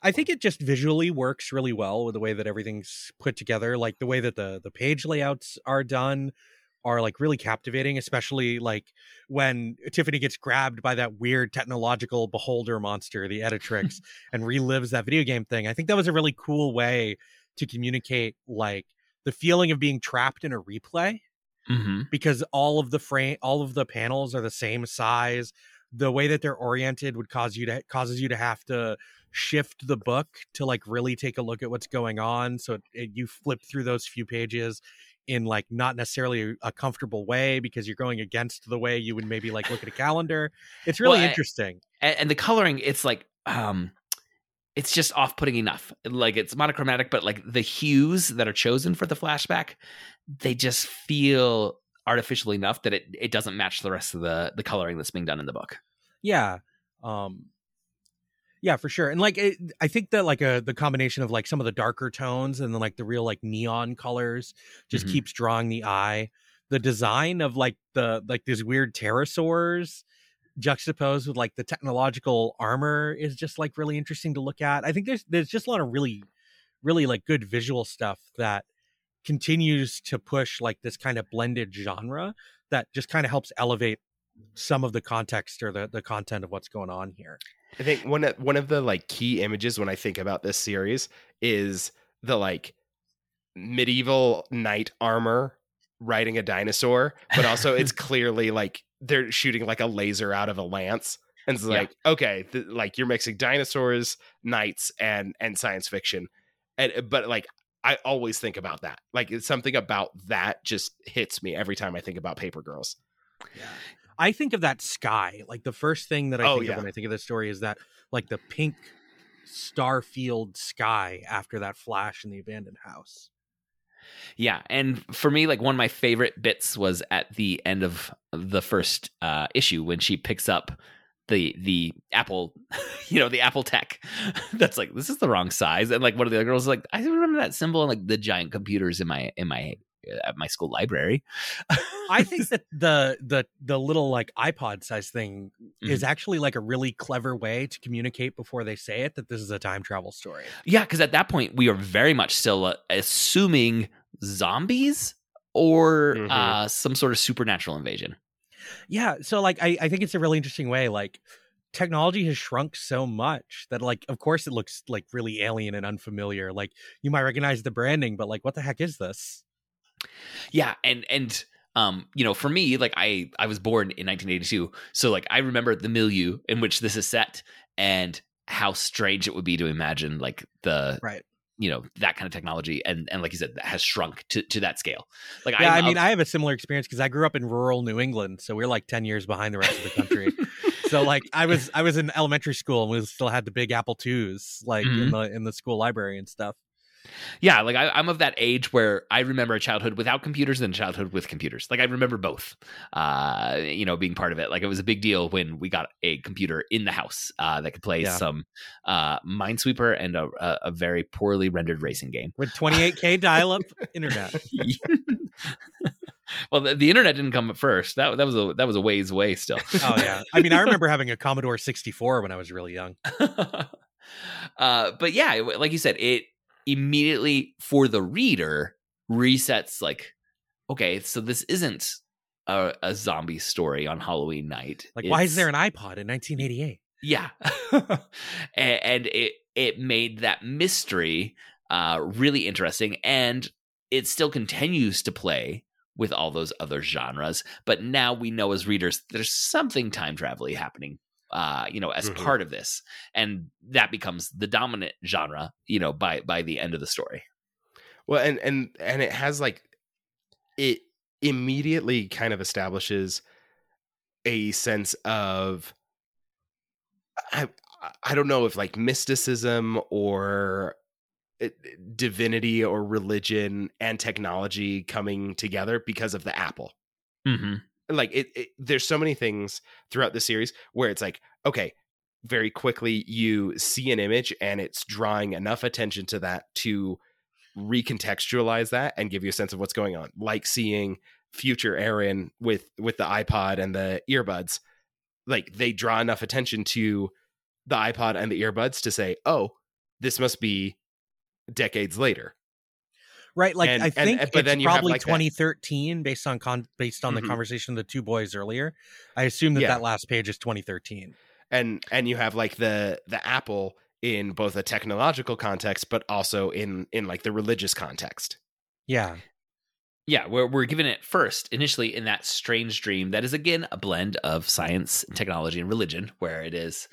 I think it just visually works really well with the way that everything's put together, like the way that the the page layouts are done are like really captivating, especially like when Tiffany gets grabbed by that weird technological beholder monster, the Editrix, and relives that video game thing. I think that was a really cool way to communicate like the feeling of being trapped in a replay Mm-hmm. because all of the frame all of the panels are the same size. The way that they're oriented would cause you to causes you to have to shift the book to like really take a look at what's going on. So it, it- you flip through those few pages in like not necessarily a comfortable way because you're going against the way you would maybe like look at a calendar. It's really Well, interesting. and, and the coloring it's like um it's just off-putting enough. Like it's monochromatic but like the hues that are chosen for the flashback they just feel artificial enough that it, it doesn't match the rest of the the coloring that's being done in the book. Yeah um yeah for sure. And like it, i think that like a the combination of like some of the darker tones and then like the real like neon colors just Mhm. keeps drawing the eye. The design of like the like these weird pterosaurs juxtaposed with like the technological armor is just like really interesting to look at i think there's there's just a lot of really really like good visual stuff that continues to push like this kind of blended genre that just kind of helps elevate some of the context or the, the content of what's going on here. I think one of one of the like key images when I think about this series is the like medieval knight armor riding a dinosaur, but also it's clearly like they're shooting like a laser out of a lance. And it's Yeah. like, okay, th- like you're mixing dinosaurs, knights, and and science fiction. And uh, but like I always think about that. Like it's something about that just hits me every time I think about Paper Girls. yeah. I think of that sky. Like the first thing that I Oh, think yeah. of when I think of this story is that like the pink starfield sky after that flash in the abandoned house. Yeah, and for me, like one of my favorite bits was at the end of the first uh, issue when she picks up the the Apple, you know, the Apple Tech. That's like this is the wrong size, and like one of the other girls is like, I remember that symbol and like the giant computers in my in my at my school library. I think that the the the little like iPod size thing Mm-hmm. is actually like a really clever way to communicate before they say it that this is a time travel story. Yeah, because at that point we are very much still uh, assuming zombies or Mhm. uh, some sort of supernatural invasion. Yeah, so like I I think it's a really interesting way like technology has shrunk so much that like of course it looks like really alien and unfamiliar. Like you might recognize the branding but like what the heck is this? Yeah, and and um, you know, for me, like I I was born in 1982, so like I remember the milieu in which this is set and how strange it would be to imagine like the Right. you know that kind of technology and and like you said that has shrunk to to that scale. Like Yeah, I, I'm- mean, I have a similar experience because I grew up in rural New England, so we're like ten years behind the rest of the country. so like, I was I was in elementary school and we still had the big Apple twos like in the in the school library and stuff. Yeah, like I, I'm of that age where I remember a childhood without computers and a childhood with computers. Like I remember both, uh, you know, being part of it. Like it was a big deal when we got a computer in the house uh, that could play Yeah. some uh, Minesweeper and a, a, a very poorly rendered racing game. with 28k dial-up internet. well, the, the internet didn't come at first. That that was a that was a ways away still. Oh yeah, I mean, I remember having a Commodore 64 when I was really young. uh, but yeah, like you said, it immediately for the reader resets. Like, okay, so this isn't a, a zombie story on Halloween night. Like, why is there an iPod in 1988? Yeah, and, and it it made that mystery uh, really interesting, and it still continues to play with all those other genres. But now we know as readers, there's something time travel happening. Uh, you know, as Mhm. part of this, and that becomes the dominant genre. You know, by by the end of the story. Well, and and and it has like it immediately kind of establishes a sense of I I don't know if like mysticism or uh, divinity or religion and technology coming together because of the apple. Mm-hmm. Like it, it, there's so many things throughout the series where it's like, okay, very quickly you see an image and it's drawing enough attention to that to recontextualize that and give you a sense of what's going on. Like seeing future Erin with with the iPod and the earbuds. Like they draw enough attention to the iPod and the earbuds to say, "Oh, this must be decades later." Right, like And- I think and- but it's then probably like, that- 2013 based on con- based on Mhm. the conversation of the two boys earlier. I assume that Yeah. that last page is 2013. and and you have like the the apple in both a technological context but also in in like the religious context Yeah, Yeah, we're we're given it first initially in that strange dream that is again a blend of science, and technology, and religion, where it is,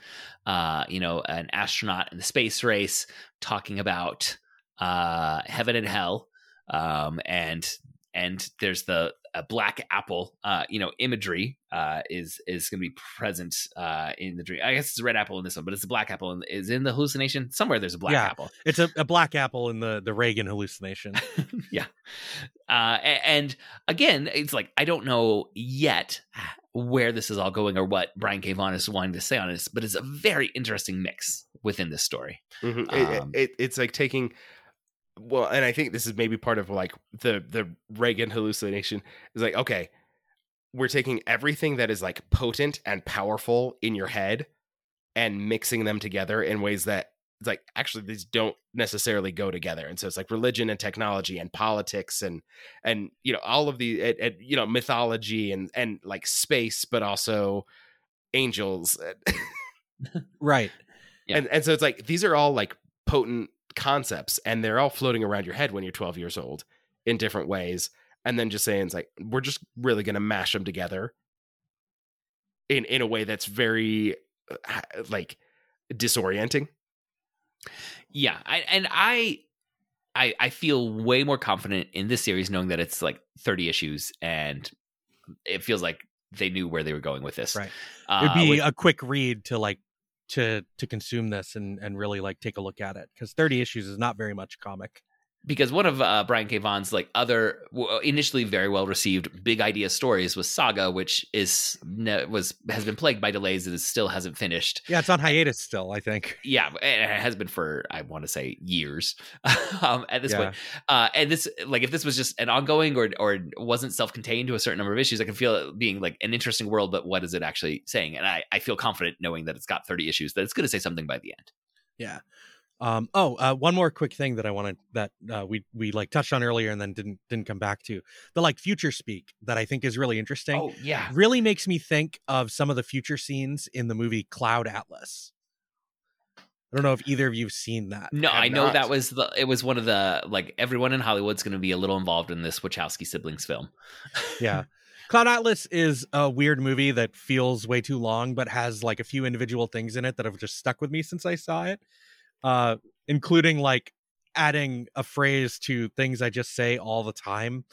uh, you know, an astronaut in the space race talking about uh, heaven and hell, um, and and there's the a black apple, uh, you know, imagery uh, is is going to be present uh, in the dream. I guess it's a red apple in this one, but it's a black apple and is in the hallucination somewhere. There's a black Yeah. apple. it's a, a black apple in the the Reagan hallucination. yeah. Uh, and again, it's like I don't know yet where this is all going or what Brian K. Vaughan is wanting to say on this, but it's a very interesting mix within this story. Mhm. It- Um, it, it's like taking well and i think this is maybe part of like the the reagan hallucination is like okay we're taking everything that is like potent and powerful in your head and mixing them together in ways that it's like actually these don't necessarily go together and so it's like religion and technology and politics and and you know all of the and, and, you know mythology and and like space but also angels right. Yeah. and and so it's like these are all like potent concepts and they're all floating around your head when you're 12 years old in different ways and then just saying it's like we're just really going to mash them together in in a way that's very uh, like disorienting Yeah, I, and I, I, I feel way more confident in this series knowing that it's like 30 issues and it feels like they knew where they were going with this. Right. Uh, It'd be with- a quick read to like to to consume this and and really like take a look at it because 30 issues is not very much comic. Because one of uh, Brian K. Vaughan's like other w- initially very well received big idea stories was Saga, which is ne- was has been plagued by delays and is still hasn't finished. Yeah, it's on hiatus still. I think. Yeah, it has been for I want to say years um, at this Yeah. point. Uh, and this like if this was just an ongoing or or wasn't self contained to a certain number of issues, I can feel it being like an interesting world. But what is it actually saying? And I I feel confident knowing that it's got thirty issues that it's going to say something by the end. Yeah. Um, oh, uh, one more quick thing that I wanted that uh, we we like touched on earlier and then didn't didn't come back to the like future speak that I think is really interesting. Oh yeah, Really makes me think of some of the future scenes in the movie Cloud Atlas. I don't know if either of you've seen that. No, I know not. that was the it was one of the like everyone in Hollywood's going to be a little involved in this Wachowski siblings film. yeah. Cloud Atlas is a weird movie that feels way too long, but has like a few individual things in it that have just stuck with me since I saw it. Uh, including like adding a phrase to things I just say all the time,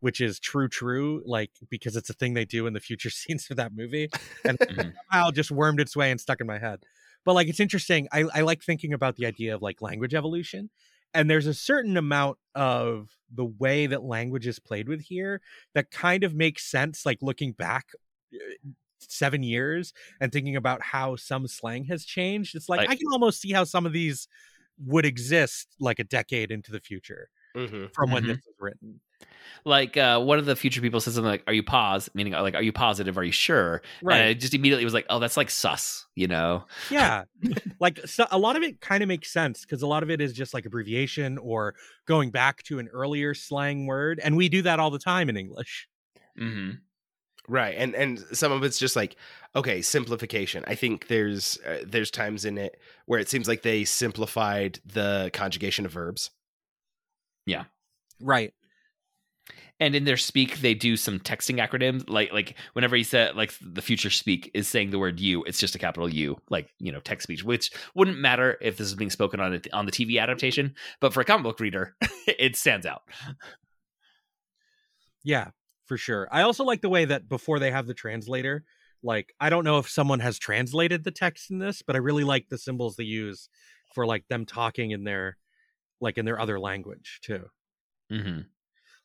which is true, true, like because it's a thing they do in the future scenes of that movie. And Mhm. somehow just wormed its way and stuck in my head. But like it's interesting. I, I like thinking about the idea of like language evolution. And there's a certain amount of the way that language is played with here that kind of makes sense, like looking back uh, seven years and thinking about how some slang has changed. It's like Like- I can almost see how some of these would exist like a decade into the future mm-hmm. from when Mhm. this was written. Like uh, one of the future people says something like, "Are you pause?" Meaning like, "Are you positive? Are you sure?" And I just immediately was like, "Oh, that's like sus," you know? yeah like so a lot of it kind of makes sense because a lot of it is just like abbreviation or going back to an earlier slang word and we do that all the time in english hmm right and and some of it's just like okay simplification i think there's uh, there's times in it where it seems like they simplified the conjugation of verbs Yeah. right And in their speak, they do some texting acronyms. Like like whenever he said like the future speak is saying the word "you," it's just a capital U, like you know text speech, which wouldn't matter if this is being spoken on it on the TV adaptation, but for a comic book reader, it stands out. yeah for sure i also like the way that before they have the translator like I don't know if someone has translated the text in this, but I really like the symbols they use for like them talking in their like in their other language too. hmm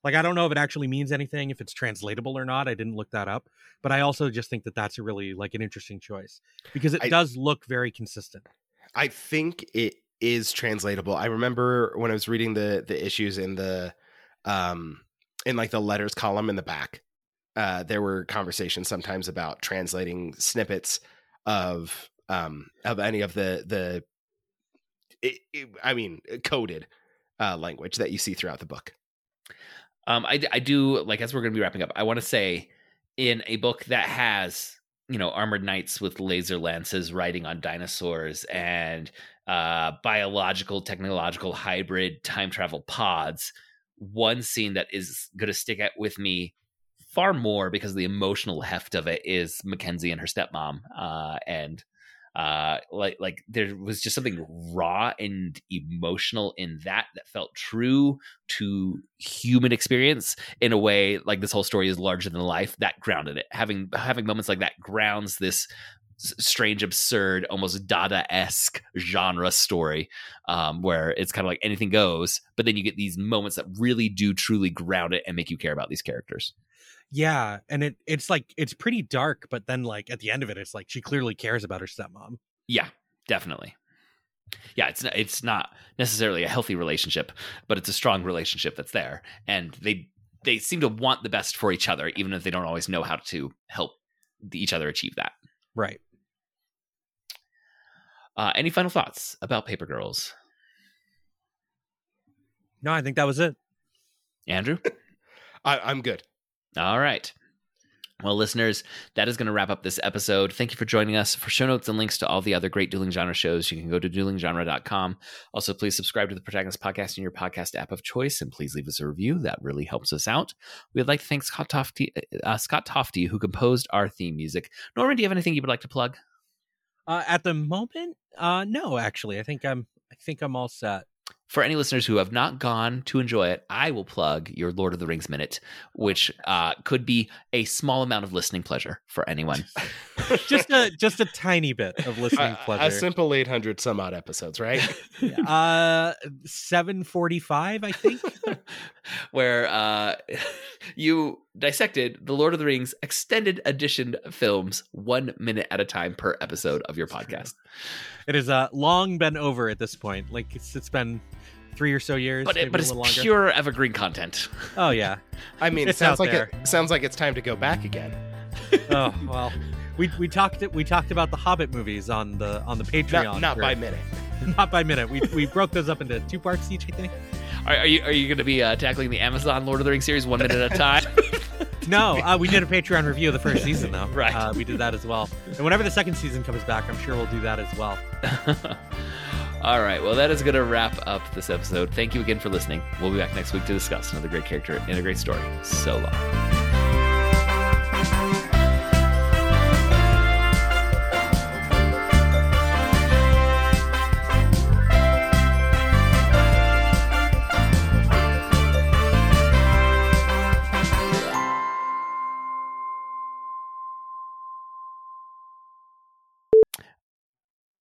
Like I don't know if it actually means anything, if it's translatable or not. I didn't look that up, but I also just think that that's a really like an interesting choice because it I- does look very consistent. I think it is translatable. I remember when I was reading the the issues in the um in like the letters column in the back. Uh there were conversations sometimes about translating snippets of um of any of the the it, it- I mean coded uh language that you see throughout the book. Um, I, I do like as we're going to be wrapping up. I want to say, in a book that has you know armored knights with laser lances riding on dinosaurs and uh, biological technological hybrid time travel pods, one scene that is going to stick out with me far more because of the emotional heft of it is Mackenzie and her stepmom, uh, and uh like like there was just something raw and emotional in that that felt true to human experience in a way like this whole story is larger than life that grounded it. Having having moments like that grounds this strange absurd almost dada-esque genre story um where it's kind of like anything goes but then you get these moments that really do truly ground it and make you care about these characters Yeah, and it it's like it's pretty dark, but then like at the end of it, it's like she clearly cares about her stepmom. Yeah, definitely. Yeah, it's not, it's not necessarily a healthy relationship, but it's a strong relationship that's there, and they they seem to want the best for each other, even if they don't always know how to help each other achieve that. Right. Uh, any final thoughts about Paper Girls, No, I think that was it. Andrew? I, I'm good. All right. Well, listeners, that is going to wrap up this episode. Thank you for joining us. For show notes and links to all the other great dueling genre shows, you can go to duelinggenre.com. Also, please subscribe to the Protagonist Podcast in your podcast app of choice, and please leave us a review. That really helps us out. We'd like to thank Scott Tofty, uh, Scott Tofty, who composed our theme music. Norman, do you have anything you would like to plug? Uh, at the moment, uh, no, actually, I think I'm I think I'm all set. For any listeners who have not gone to enjoy it, I will plug your Lord of the Rings minute, which uh, could be a small amount of listening pleasure for anyone. just a just a tiny bit of listening A- a, simple 800 some odd episodes, right? uh, seven forty-five, I think. where uh, you dissected the Lord of the Rings extended edition films one minute at a time per episode of your podcast. it has uh, long been over at this point. Like it's, it's been three or so years, But it, but it's longer. pure evergreen content. Oh yeah. I mean, it sounds like there. it sounds like it's time to go back again. Oh well. We, we talked it. we talked about the Hobbit movies on the on the Patreon. Not, not for- by minute. not by minute. We we broke those up into two parts each. I think. Are, are you are you going to be uh, tackling the Amazon Lord of the Rings series one minute at a time? No, uh, we did a Patreon review of the first season though. Right. Uh, we did that as well. And whenever the second season comes back, I'm sure we'll do that as well. All right. Well, that is going to wrap up this episode. Thank you again for listening. We'll be back next week to discuss another great character in a great story. So long.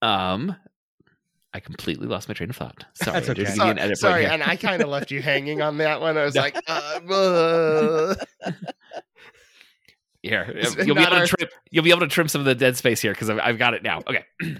Um, I completely lost my train of thought. Sorry, That's okay. an Sorry, and I kind of left you hanging on that one. I was No. like, uh. Here, you'll be able to trim. You'll be able to trim some of the dead space here because I've, I've got it now. Okay.